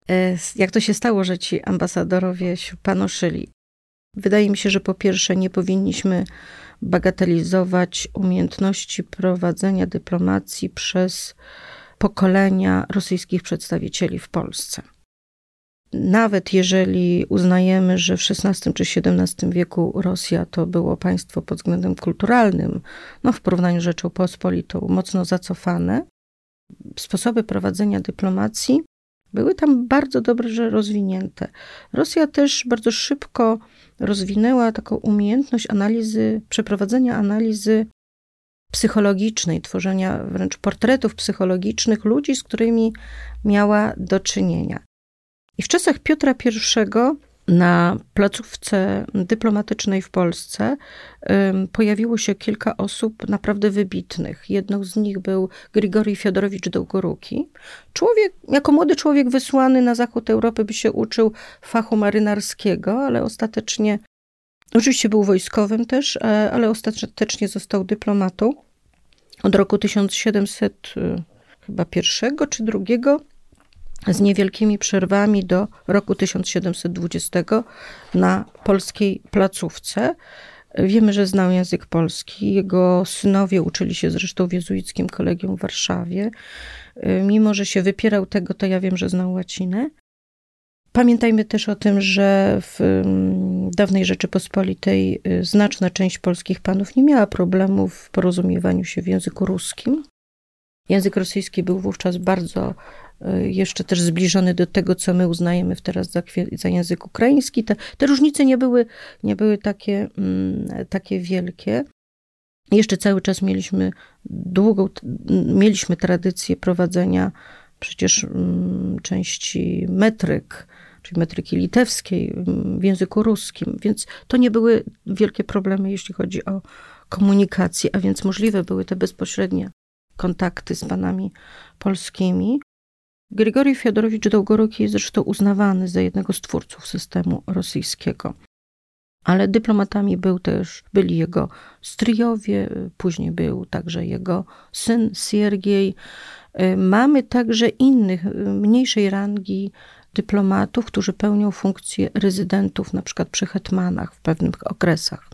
E, jak to się stało, że ci ambasadorowie się panoszyli? Wydaje mi się, że po pierwsze nie powinniśmy bagatelizować umiejętności prowadzenia dyplomacji przez pokolenia rosyjskich przedstawicieli w Polsce. Nawet jeżeli uznajemy, że w XVI czy XVII wieku Rosja to było państwo pod względem kulturalnym, no w porównaniu z Rzecząpospolitą mocno zacofane, sposoby prowadzenia dyplomacji były tam bardzo dobrze rozwinięte. Rosja też bardzo szybko rozwinęła taką umiejętność analizy, przeprowadzenia analizy psychologicznej, tworzenia wręcz portretów psychologicznych ludzi, z którymi miała do czynienia. I w czasach Piotra I na placówce dyplomatycznej w Polsce pojawiło się kilka osób naprawdę wybitnych. Jedną z nich był Grigorij Fiodorowicz Dołgoruki. Człowiek, jako młody człowiek wysłany na zachód Europy, by się uczył fachu marynarskiego, ale ostatecznie, oczywiście był wojskowym też, e, ale ostatecznie został dyplomatą. Od roku 1700 e, chyba pierwszego czy drugiego z niewielkimi przerwami do roku 1720 na polskiej placówce. Wiemy, że znał język polski. Jego synowie uczyli się zresztą w jezuickim kolegium w Warszawie. Mimo, że się wypierał tego, to ja wiem, że znał łacinę. Pamiętajmy też o tym, że w mm, dawnej Rzeczypospolitej y, znaczna część polskich panów nie miała problemów w porozumiewaniu się w języku ruskim. Język rosyjski był wówczas bardzo Y, jeszcze też zbliżony do tego, co my uznajemy teraz za, za język ukraiński. Te, te, różnice nie były, nie były takie, mm, takie wielkie. Jeszcze cały czas mieliśmy długą, mieliśmy tradycję prowadzenia przecież mm, części metryk, czyli metryki litewskiej mm, w języku ruskim, więc to nie były wielkie problemy, jeśli chodzi o komunikację, a więc możliwe były te bezpośrednie kontakty z panami polskimi. Grigorij Fiodorowicz Dołgoruki jest zresztą uznawany za jednego z twórców systemu rosyjskiego. Ale dyplomatami był też, byli jego stryjowie, później był także jego syn Siergiej. Mamy także innych, mniejszej rangi dyplomatów, którzy pełnią funkcję rezydentów, na przykład przy hetmanach w pewnych okresach.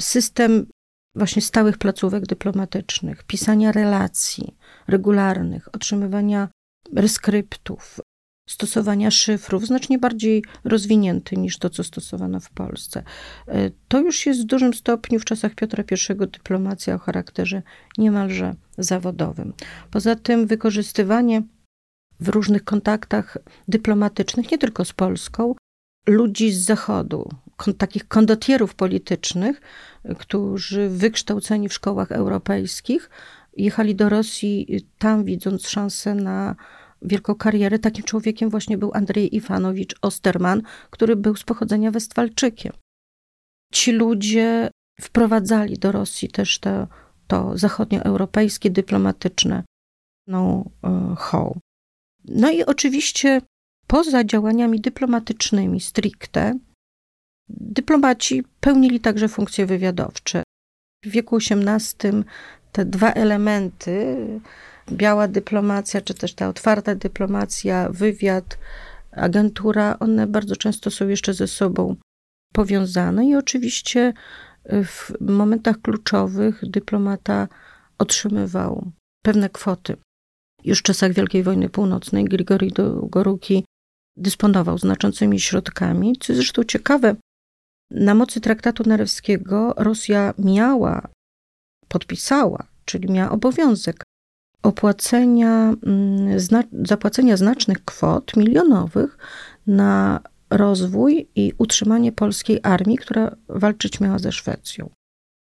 System właśnie stałych placówek dyplomatycznych, pisania relacji regularnych, otrzymywania reskryptów, stosowania szyfrów znacznie bardziej rozwinięty niż to, co stosowano w Polsce. E, to już jest w dużym stopniu w czasach Piotra I dyplomacja o charakterze niemalże zawodowym. Poza tym wykorzystywanie w różnych kontaktach dyplomatycznych, nie tylko z Polską, ludzi z Zachodu, takich kondotierów politycznych, którzy wykształceni w szkołach europejskich jechali do Rosji tam widząc szansę na wielką karierę. Takim człowiekiem właśnie był Andrzej Iwanowicz Osterman, który był z pochodzenia Westfalczykiem. Ci ludzie wprowadzali do Rosji też to, to zachodnioeuropejskie, dyplomatyczne know-how. No i oczywiście poza działaniami dyplomatycznymi stricte, dyplomaci pełnili także funkcje wywiadowcze. W wieku XVIII te dwa elementy, biała dyplomacja, czy też ta otwarta dyplomacja, wywiad, agentura, one bardzo często są jeszcze ze sobą powiązane i oczywiście w momentach kluczowych dyplomata otrzymywał pewne kwoty. Już w czasach Wielkiej Wojny Północnej Grigori Goruki dysponował znaczącymi środkami, co zresztą ciekawe. Na mocy traktatu narewskiego Rosja miała, podpisała, czyli miała obowiązek opłacenia, mm, zapłacenia znacznych kwot milionowych na rozwój i utrzymanie polskiej armii, która walczyć miała ze Szwecją.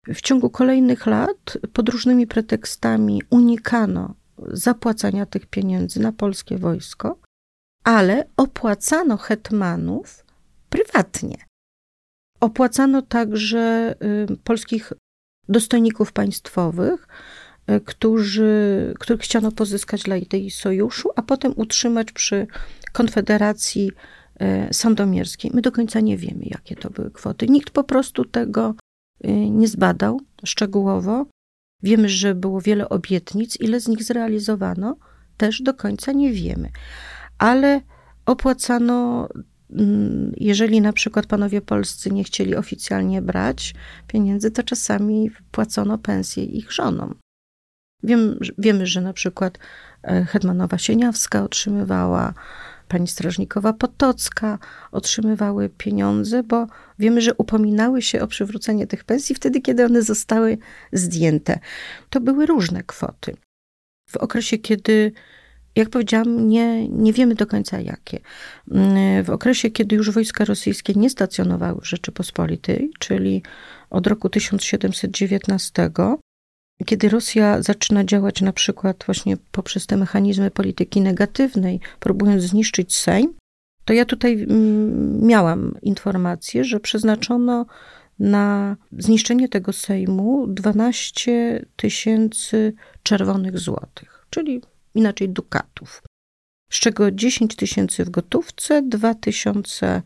W ciągu kolejnych lat pod różnymi pretekstami unikano zapłacania tych pieniędzy na polskie wojsko, ale opłacano hetmanów prywatnie. Opłacano także y, polskich dostojników państwowych, y, którzy, których chciano pozyskać dla idei sojuszu, a potem utrzymać przy Konfederacji y, Sandomierskiej. My do końca nie wiemy, jakie to były kwoty. Nikt po prostu tego nie zbadał szczegółowo. Wiemy, że było wiele obietnic, ile z nich zrealizowano, też do końca nie wiemy. Ale opłacano, jeżeli na przykład panowie polscy nie chcieli oficjalnie brać pieniędzy, to czasami płacono pensje ich żonom. Wiem, wiemy, że na przykład e, Hetmanowa Sieniawska otrzymywała pani strażnikowa Potocka otrzymywały pieniądze, bo wiemy, że upominały się o przywrócenie tych pensji wtedy, kiedy one zostały zdjęte. To były różne kwoty. W okresie, kiedy jak powiedziałam, nie, nie wiemy do końca jakie. W okresie, kiedy już wojska rosyjskie nie stacjonowały w Rzeczypospolitej, czyli od roku 1719, kiedy Rosja zaczyna działać na przykład właśnie poprzez te mechanizmy polityki negatywnej, próbując zniszczyć Sejm, to ja tutaj mm, miałam informację, że przeznaczono na zniszczenie tego Sejmu 12 tysięcy czerwonych złotych, czyli inaczej dukatów, z czego 10 tysięcy w gotówce, 2 tysiące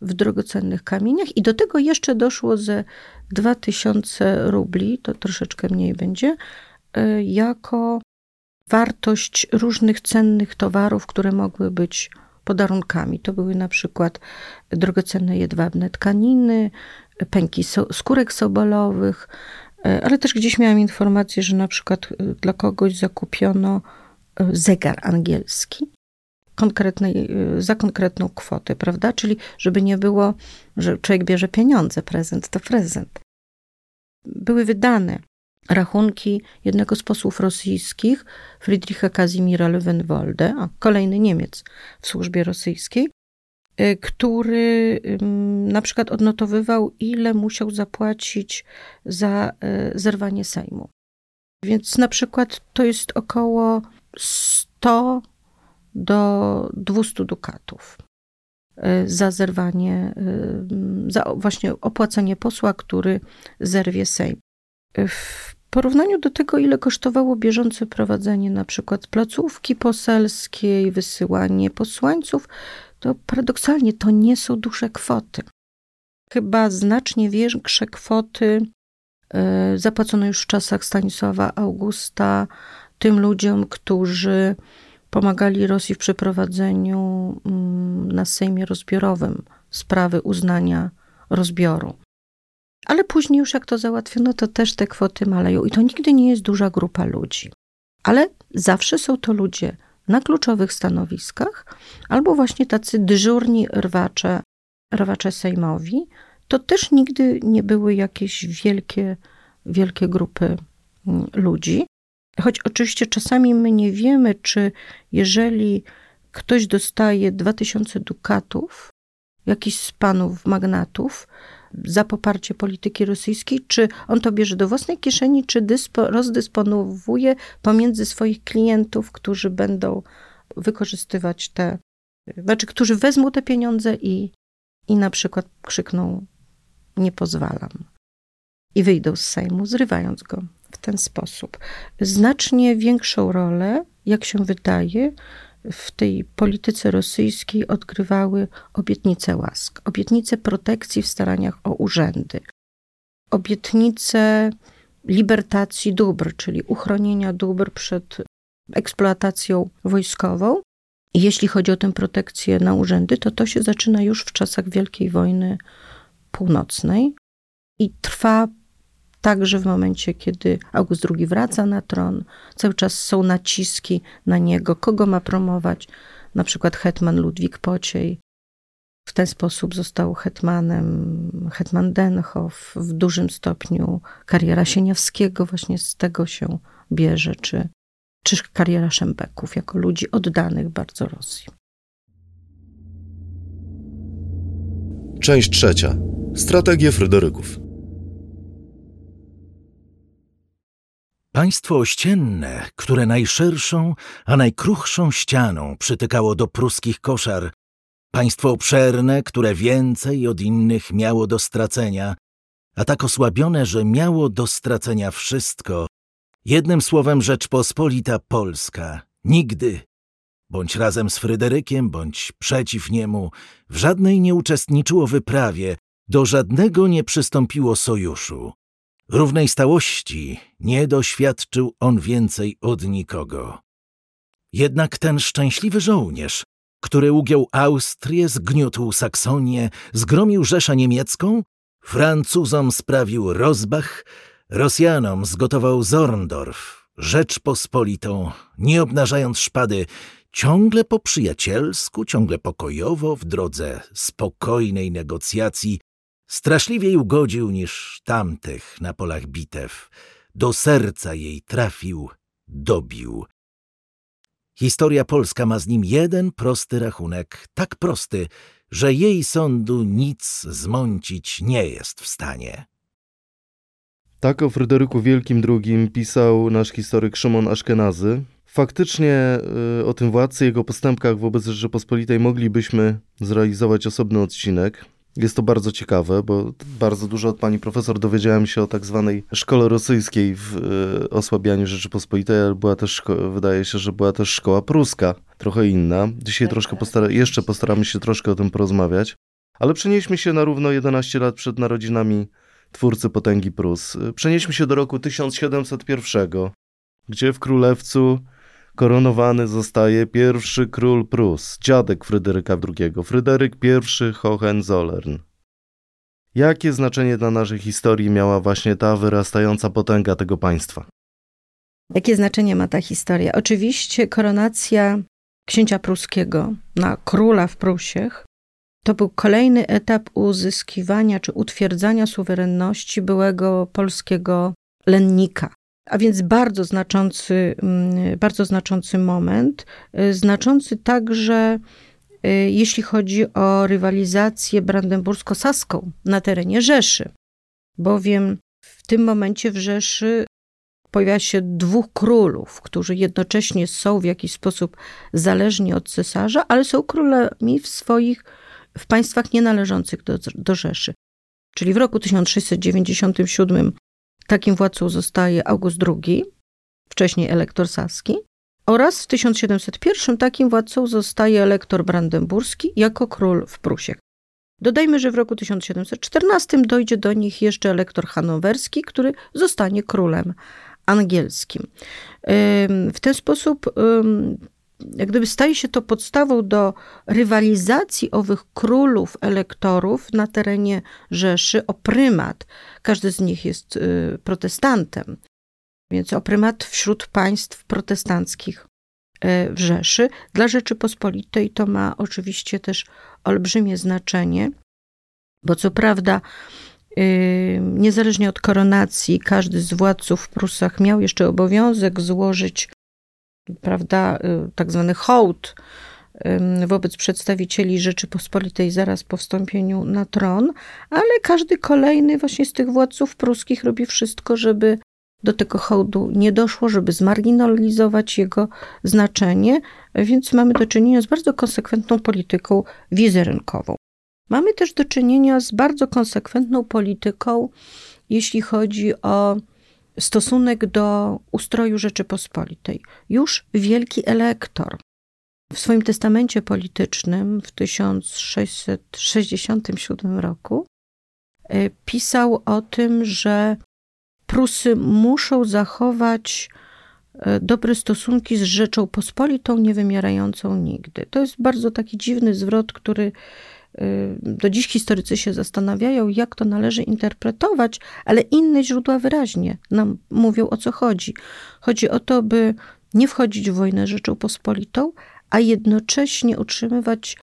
w drogocennych kamieniach i do tego jeszcze doszło ze 2000 rubli, to troszeczkę mniej będzie, e, jako wartość różnych cennych towarów, które mogły być podarunkami. To były na przykład drogocenne jedwabne tkaniny, pęki so, skórek sobolowych, e, ale też gdzieś miałam informację, że na przykład e, dla kogoś zakupiono zegar angielski konkretnej, y, za konkretną kwotę, prawda? Czyli żeby nie było, że człowiek bierze pieniądze, prezent to prezent. Były wydane rachunki jednego z posłów rosyjskich, Friedricha Kazimira Löwenwolde, a kolejny Niemiec w służbie rosyjskiej, y, który na przykład odnotowywał, ile musiał zapłacić za y, zerwanie Sejmu. Więc na przykład to jest około 100 do 200 dukatów y, za zerwanie, y, za właśnie opłacenie posła, który zerwie Sejm. W porównaniu do tego, ile kosztowało bieżące prowadzenie na przykład placówki poselskiej, wysyłanie posłańców, to paradoksalnie to nie są duże kwoty. Chyba znacznie większe kwoty zapłacono już w czasach Stanisława Augusta tym ludziom, którzy pomagali Rosji w przeprowadzeniu mm, na Sejmie rozbiorowym sprawy uznania rozbioru. Ale później już jak to załatwiono, to też te kwoty maleją i to nigdy nie jest duża grupa ludzi. Ale zawsze są to ludzie na kluczowych stanowiskach, albo właśnie tacy dyżurni rwacze, rwacze sejmowi, to też nigdy nie były jakieś wielkie, wielkie grupy mm, ludzi. Choć oczywiście czasami my nie wiemy, czy jeżeli ktoś dostaje 2000 dukatów, jakiś z panów magnatów, za poparcie polityki rosyjskiej, czy on to bierze do własnej kieszeni, czy dyspo, rozdysponowuje pomiędzy swoich klientów, którzy będą wykorzystywać te, znaczy, którzy wezmą te pieniądze i, i na przykład krzykną: Nie pozwalam. I wyjdą z Sejmu, zrywając go w ten sposób. Znacznie większą rolę, jak się wydaje, w tej polityce rosyjskiej odgrywały obietnice łask, obietnice protekcji w staraniach o urzędy, obietnice libertacji dóbr, czyli uchronienia dóbr przed eksploatacją wojskową. Jeśli chodzi o tę protekcję na urzędy, to to się zaczyna już w czasach Wielkiej Wojny Północnej i trwa także w momencie, kiedy August II wraca na tron. Cały czas są naciski na niego, kogo ma promować, na przykład hetman Ludwik Pociej. W ten sposób został hetmanem, hetman Denhoff, w dużym stopniu kariera Sieniawskiego właśnie z tego się bierze, czy, czy kariera Szembeków, jako ludzi oddanych bardzo Rosji. Część trzecia. Strategie Fryderyków. Państwo ościenne, które najszerszą, a najkruchszą ścianą przytykało do pruskich koszar, państwo obszerne, które więcej od innych miało do stracenia, a tak osłabione, że miało do stracenia wszystko, jednym słowem Rzeczpospolita Polska, nigdy, bądź razem z Fryderykiem, bądź przeciw niemu, w żadnej nie uczestniczyło wyprawie, do żadnego nie przystąpiło sojuszu. Równej stałości nie doświadczył on więcej od nikogo. Jednak ten szczęśliwy żołnierz, który ugiął Austrię, zgniótł Saksonię, zgromił Rzeszę Niemiecką, Francuzom sprawił Rozbach, Rosjanom zgotował Zorndorf, Rzeczpospolitą, nie obnażając szpady, ciągle po przyjacielsku, ciągle pokojowo, w drodze spokojnej negocjacji, straszliwiej ugodził niż tamtych na polach bitew. Do serca jej trafił, dobił. Historia polska ma z nim jeden prosty rachunek, tak prosty, że jej sądu nic zmącić nie jest w stanie. Tak o Fryderyku Wielkim II pisał nasz historyk Szymon Aszkenazy. Faktycznie y, o tym władcy, jego postępkach wobec Rzeczypospolitej moglibyśmy zrealizować osobny odcinek. Jest to bardzo ciekawe, bo bardzo dużo od pani profesor dowiedziałem się o tak zwanej szkole rosyjskiej w y, osłabianiu Rzeczypospolitej, ale była też, wydaje się, że była też szkoła pruska, trochę inna. Dzisiaj tak, troszkę tak. postara jeszcze postaramy się troszkę o tym porozmawiać. Ale przenieśmy się na równo 11 lat przed narodzinami twórcy potęgi Prus. Przenieśmy się do roku 1701, gdzie w królewcu koronowany zostaje pierwszy król Prus, dziadek Fryderyka II, Fryderyk I Hohenzollern. Jakie znaczenie dla naszej historii miała właśnie ta wyrastająca potęga tego państwa? Jakie znaczenie ma ta historia? Oczywiście koronacja księcia pruskiego na króla w Prusiech to był kolejny etap uzyskiwania czy utwierdzania suwerenności byłego polskiego lennika. A więc bardzo znaczący, mm, bardzo znaczący moment, y, znaczący także y, jeśli chodzi o rywalizację brandenbursko-saską na terenie Rzeszy, bowiem w tym momencie w Rzeszy pojawia się dwóch królów, którzy jednocześnie są w jakiś sposób zależni od cesarza, ale są królami w swoich, w państwach nienależących do, do Rzeszy. Czyli w roku 1697 Takim władcą zostaje August II, wcześniej elektor saski, oraz w 1701 takim władcą zostaje elektor brandenburski jako król w Prusie. Dodajmy, że w roku 1714 dojdzie do nich jeszcze elektor hanowerski, który zostanie królem angielskim. W ten sposób jak gdyby staje się to podstawą do rywalizacji owych królów, elektorów na terenie Rzeszy o prymat. Każdy z nich jest y, protestantem, więc o prymat wśród państw protestanckich y, w Rzeszy. Dla Rzeczypospolitej to ma oczywiście też olbrzymie znaczenie, bo co prawda y, niezależnie od koronacji, każdy z władców w Prusach miał jeszcze obowiązek złożyć prawda, y, tak zwany hołd wobec przedstawicieli Rzeczypospolitej zaraz po wstąpieniu na tron, ale każdy kolejny właśnie z tych władców pruskich robi wszystko, żeby do tego hołdu nie doszło, żeby zmarginalizować jego znaczenie, więc mamy do czynienia z bardzo konsekwentną polityką wizerunkową. Mamy też do czynienia z bardzo konsekwentną polityką, jeśli chodzi o stosunek do ustroju Rzeczypospolitej. Już wielki elektor w swoim testamencie politycznym w 1667 roku e, pisał o tym, że Prusy muszą zachować e, dobre stosunki z Rzeczą Pospolitą, niewymierającą nigdy. To jest bardzo taki dziwny zwrot, który do dziś historycy się zastanawiają, jak to należy interpretować, ale inne źródła wyraźnie nam mówią o co chodzi. Chodzi o to, by nie wchodzić w wojnę Rzecząpospolitą, a jednocześnie utrzymywać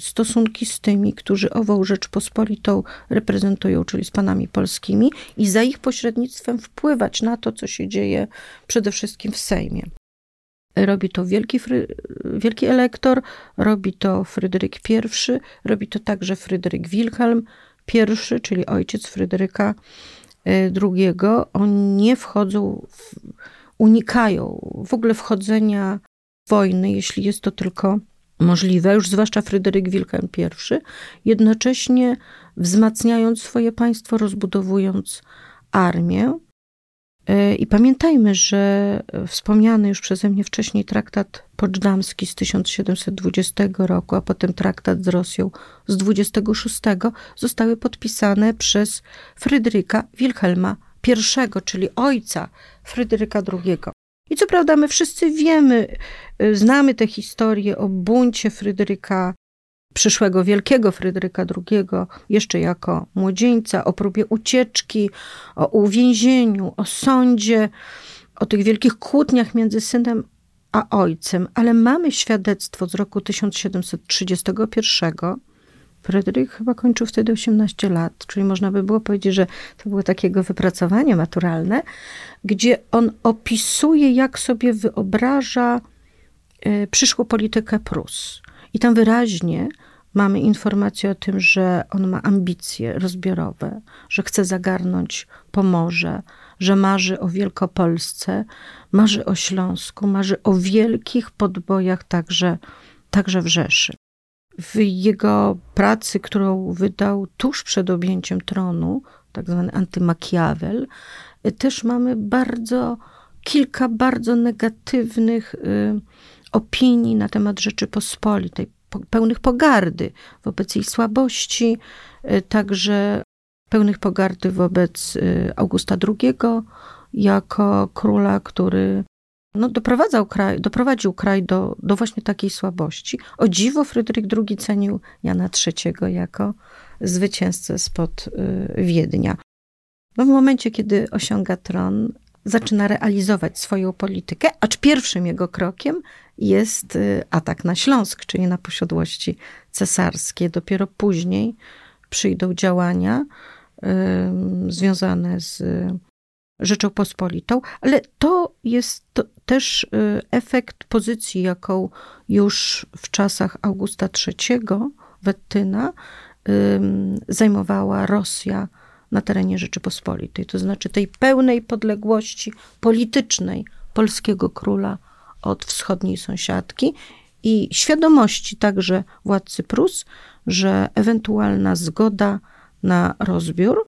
stosunki z tymi, którzy ową Rzeczpospolitą reprezentują, czyli z panami polskimi, i za ich pośrednictwem wpływać na to, co się dzieje przede wszystkim w Sejmie. Robi to wielki, wielki elektor, robi to Fryderyk I, robi to także Fryderyk Wilhelm I, czyli ojciec Fryderyka II. Oni nie wchodzą, w, unikają w ogóle wchodzenia wojny, jeśli jest to tylko możliwe, już zwłaszcza Fryderyk Wilhelm I, jednocześnie wzmacniając swoje państwo, rozbudowując armię. E, I pamiętajmy, że wspomniany już przeze mnie wcześniej traktat poczdamski z 1720 roku, a potem traktat z Rosją z 26 zostały podpisane przez Fryderyka Wilhelma I, czyli ojca Fryderyka II. I co prawda my wszyscy wiemy, y, znamy tę historię o buncie Fryderyka, przyszłego wielkiego Fryderyka II, jeszcze jako młodzieńca, o próbie ucieczki, o uwięzieniu, o sądzie, o tych wielkich kłótniach między synem a ojcem, ale mamy świadectwo z roku 1731, Fryderyk chyba kończył wtedy 18 lat, czyli można by było powiedzieć, że to było takiego wypracowanie maturalne, gdzie on opisuje, jak sobie wyobraża e, przyszłą politykę Prus. I tam wyraźnie mamy informację o tym, że on ma ambicje rozbiorowe, że chce zagarnąć Pomorze, że marzy o Wielkopolsce, marzy o Śląsku, marzy o wielkich podbojach także, także w Rzeszy. W jego pracy, którą wydał tuż przed objęciem tronu, tak zwany antymakiawel, też mamy bardzo, kilka bardzo negatywnych y, opinii na temat Rzeczypospolitej, pełnych pogardy wobec jej słabości, y, także pełnych pogardy wobec y, Augusta II jako króla, który no, doprowadzał kraj, doprowadził kraj do, do właśnie takiej słabości. O dziwo Fryderyk II cenił Jana III jako zwycięzcę spod y, Wiednia. No, w momencie, kiedy osiąga tron, zaczyna realizować swoją politykę, acz pierwszym jego krokiem jest y, atak na Śląsk, czyli na posiadłości cesarskie. Dopiero później przyjdą działania y, związane z Rzecząpospolitą, ale to jest też y, efekt pozycji, jaką już w czasach Augusta III Wettyna zajmowała Rosja na terenie Rzeczypospolitej, to znaczy tej pełnej podległości politycznej polskiego króla od wschodniej sąsiadki i świadomości także władcy Prus, że ewentualna zgoda na rozbiór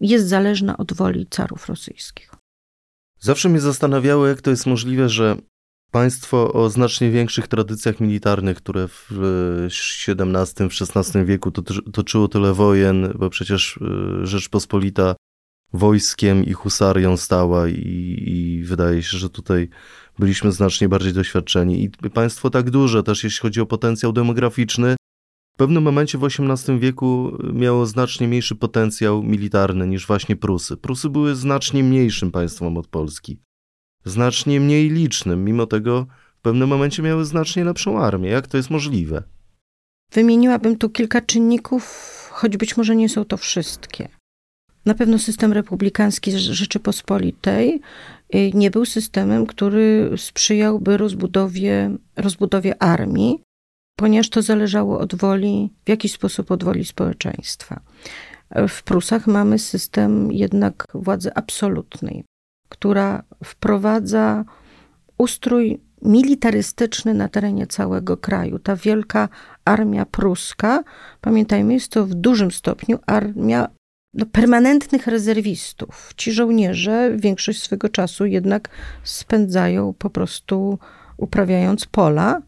jest zależna od woli carów rosyjskich. Zawsze mnie zastanawiało, jak to jest możliwe, że państwo o znacznie większych tradycjach militarnych, które w XVII, w XVI wieku toczyło tyle wojen, bo przecież e, Rzeczpospolita wojskiem i husarią stała i, i wydaje się, że tutaj byliśmy znacznie bardziej doświadczeni. I państwo tak duże, też jeśli chodzi o potencjał demograficzny, w pewnym momencie w XVIII wieku miało znacznie mniejszy potencjał militarny niż właśnie Prusy. Prusy były znacznie mniejszym państwem od Polski. Znacznie mniej licznym, mimo tego w pewnym momencie miały znacznie lepszą armię. Jak to jest możliwe? Wymieniłabym tu kilka czynników, choć być może nie są to wszystkie. Na pewno system republikański Rzeczypospolitej y, nie był systemem, który sprzyjałby rozbudowie, rozbudowie armii, ponieważ to zależało od woli, w jakiś sposób od woli społeczeństwa. W Prusach mamy system jednak władzy absolutnej, która wprowadza ustrój militarystyczny na terenie całego kraju. Ta wielka armia pruska, pamiętajmy, jest to w dużym stopniu armia no, permanentnych rezerwistów. Ci żołnierze większość swego czasu jednak spędzają po prostu uprawiając pola,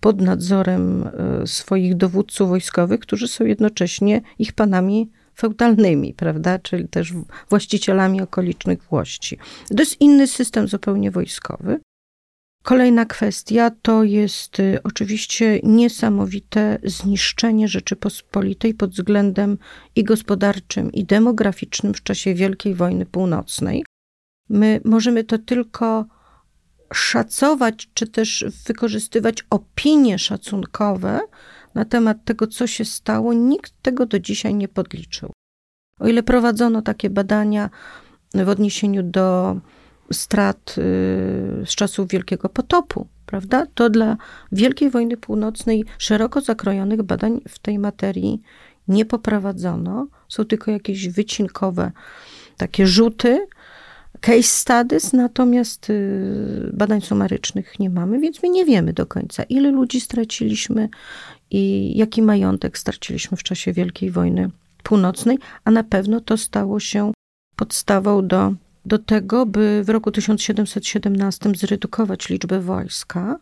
pod nadzorem e, swoich dowódców wojskowych, którzy są jednocześnie ich panami feudalnymi, prawda, czyli też właścicielami okolicznych włości. To jest inny system zupełnie wojskowy. Kolejna kwestia to jest y, oczywiście niesamowite zniszczenie Rzeczypospolitej pod względem i gospodarczym, i demograficznym w czasie Wielkiej Wojny Północnej. My możemy to tylko szacować, czy też wykorzystywać opinie szacunkowe na temat tego, co się stało. Nikt tego do dzisiaj nie podliczył. O ile prowadzono takie badania w odniesieniu do strat y, z czasów Wielkiego Potopu, prawda? To dla Wielkiej Wojny Północnej szeroko zakrojonych badań w tej materii nie poprowadzono. Są tylko jakieś wycinkowe takie rzuty, case studies, natomiast y, badań sumarycznych nie mamy, więc my nie wiemy do końca, ile ludzi straciliśmy i jaki majątek straciliśmy w czasie Wielkiej Wojny Północnej, a na pewno to stało się podstawą do do tego, by w roku 1717 zredukować liczbę wojska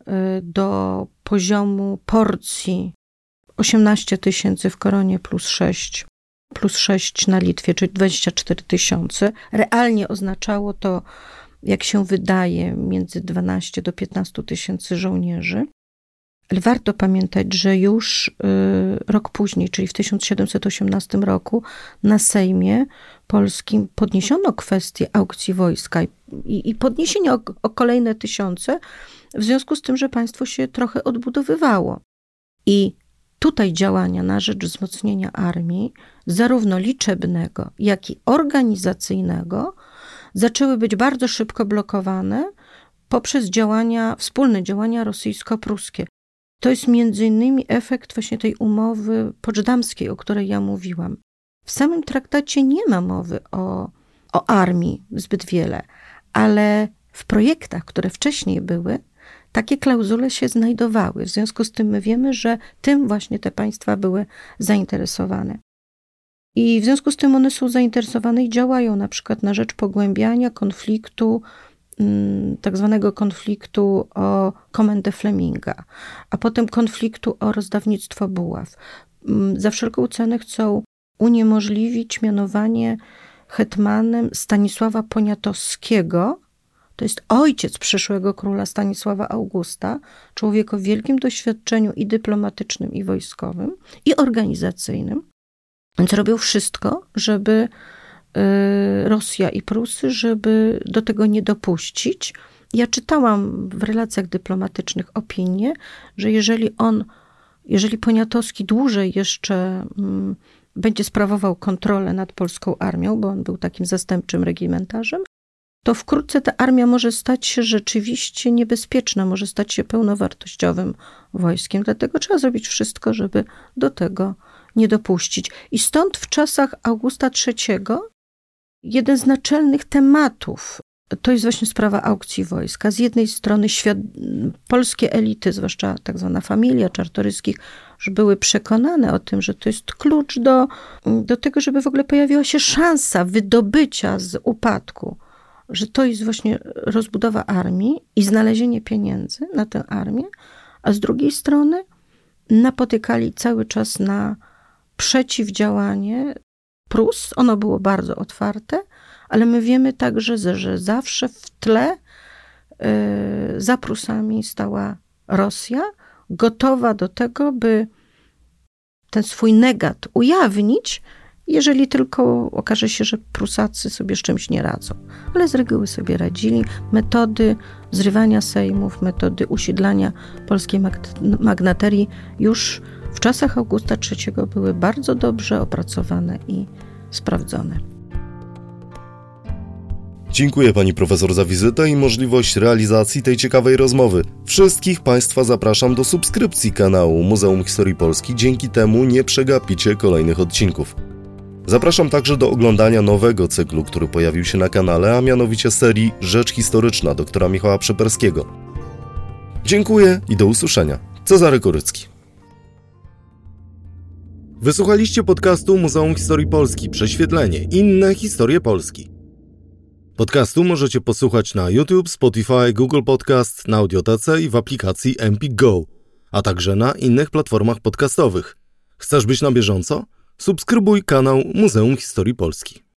y, do poziomu porcji 18 tysięcy w Koronie plus 6, plus 6 na Litwie, czyli 24 tysiące. Realnie oznaczało to, jak się wydaje, między 12 do 15 tysięcy żołnierzy. Ale warto pamiętać, że już y, rok później, czyli w 1718 roku, na Sejmie Polskim podniesiono kwestię aukcji wojska i, i podniesienie o, o kolejne tysiące, w związku z tym, że państwo się trochę odbudowywało. I tutaj działania na rzecz wzmocnienia armii, zarówno liczebnego, jak i organizacyjnego, zaczęły być bardzo szybko blokowane poprzez działania, wspólne działania rosyjsko-pruskie. To jest między innymi efekt właśnie tej umowy poczdamskiej, o której ja mówiłam. W samym traktacie nie ma mowy o, o armii zbyt wiele, ale w projektach, które wcześniej były, takie klauzule się znajdowały. W związku z tym my wiemy, że tym właśnie te państwa były zainteresowane. I w związku z tym one są zainteresowane i działają na przykład na rzecz pogłębiania konfliktu tak zwanego konfliktu o komendę Fleminga, a potem konfliktu o rozdawnictwo buław. Mm, za wszelką cenę chcą uniemożliwić mianowanie hetmanem Stanisława Poniatowskiego, to jest ojciec przyszłego króla Stanisława Augusta, człowiek o wielkim doświadczeniu i dyplomatycznym, i wojskowym, i organizacyjnym. Więc robił wszystko, żeby Rosja i Prusy, żeby do tego nie dopuścić. Ja czytałam w relacjach dyplomatycznych opinię, że jeżeli on, jeżeli Poniatowski dłużej jeszcze mm, będzie sprawował kontrolę nad polską armią, bo on był takim zastępczym regimentarzem, to wkrótce ta armia może stać się rzeczywiście niebezpieczna, może stać się pełnowartościowym wojskiem. Dlatego trzeba zrobić wszystko, żeby do tego nie dopuścić. I stąd w czasach Augusta III jeden z naczelnych tematów to jest właśnie sprawa aukcji wojska. Z jednej strony świat, polskie elity, zwłaszcza tak zwana familia czartoryskich, już były przekonane o tym, że to jest klucz do, do tego, żeby w ogóle pojawiła się szansa wydobycia z upadku, że to jest właśnie rozbudowa armii i znalezienie pieniędzy na tę armię, a z drugiej strony napotykali cały czas na przeciwdziałanie Prus, ono było bardzo otwarte, ale my wiemy także, że zawsze w tle y, za Prusami stała Rosja, gotowa do tego, by ten swój negat ujawnić, jeżeli tylko okaże się, że Prusacy sobie z czymś nie radzą. Ale z reguły sobie radzili. Metody zrywania sejmów, metody usiedlania polskiej magnaterii już w czasach Augusta III były bardzo dobrze opracowane i sprawdzone. Dziękuję pani profesor za wizytę i możliwość realizacji tej ciekawej rozmowy. Wszystkich państwa zapraszam do subskrypcji kanału Muzeum Historii Polski, dzięki temu nie przegapicie kolejnych odcinków. Zapraszam także do oglądania nowego cyklu, który pojawił się na kanale, a mianowicie serii Rzecz Historyczna doktora Michała Przeperskiego. Dziękuję i do usłyszenia. Cezary Korycki. Wysłuchaliście podcastu Muzeum Historii Polski Prześwietlenie. Inne historie Polski. Podcastu możecie posłuchać na YouTube, Spotify, Google Podcast, na Audiotece i w aplikacji Empik Go, a także na innych platformach podcastowych. Chcesz być na bieżąco? Subskrybuj kanał Muzeum Historii Polski.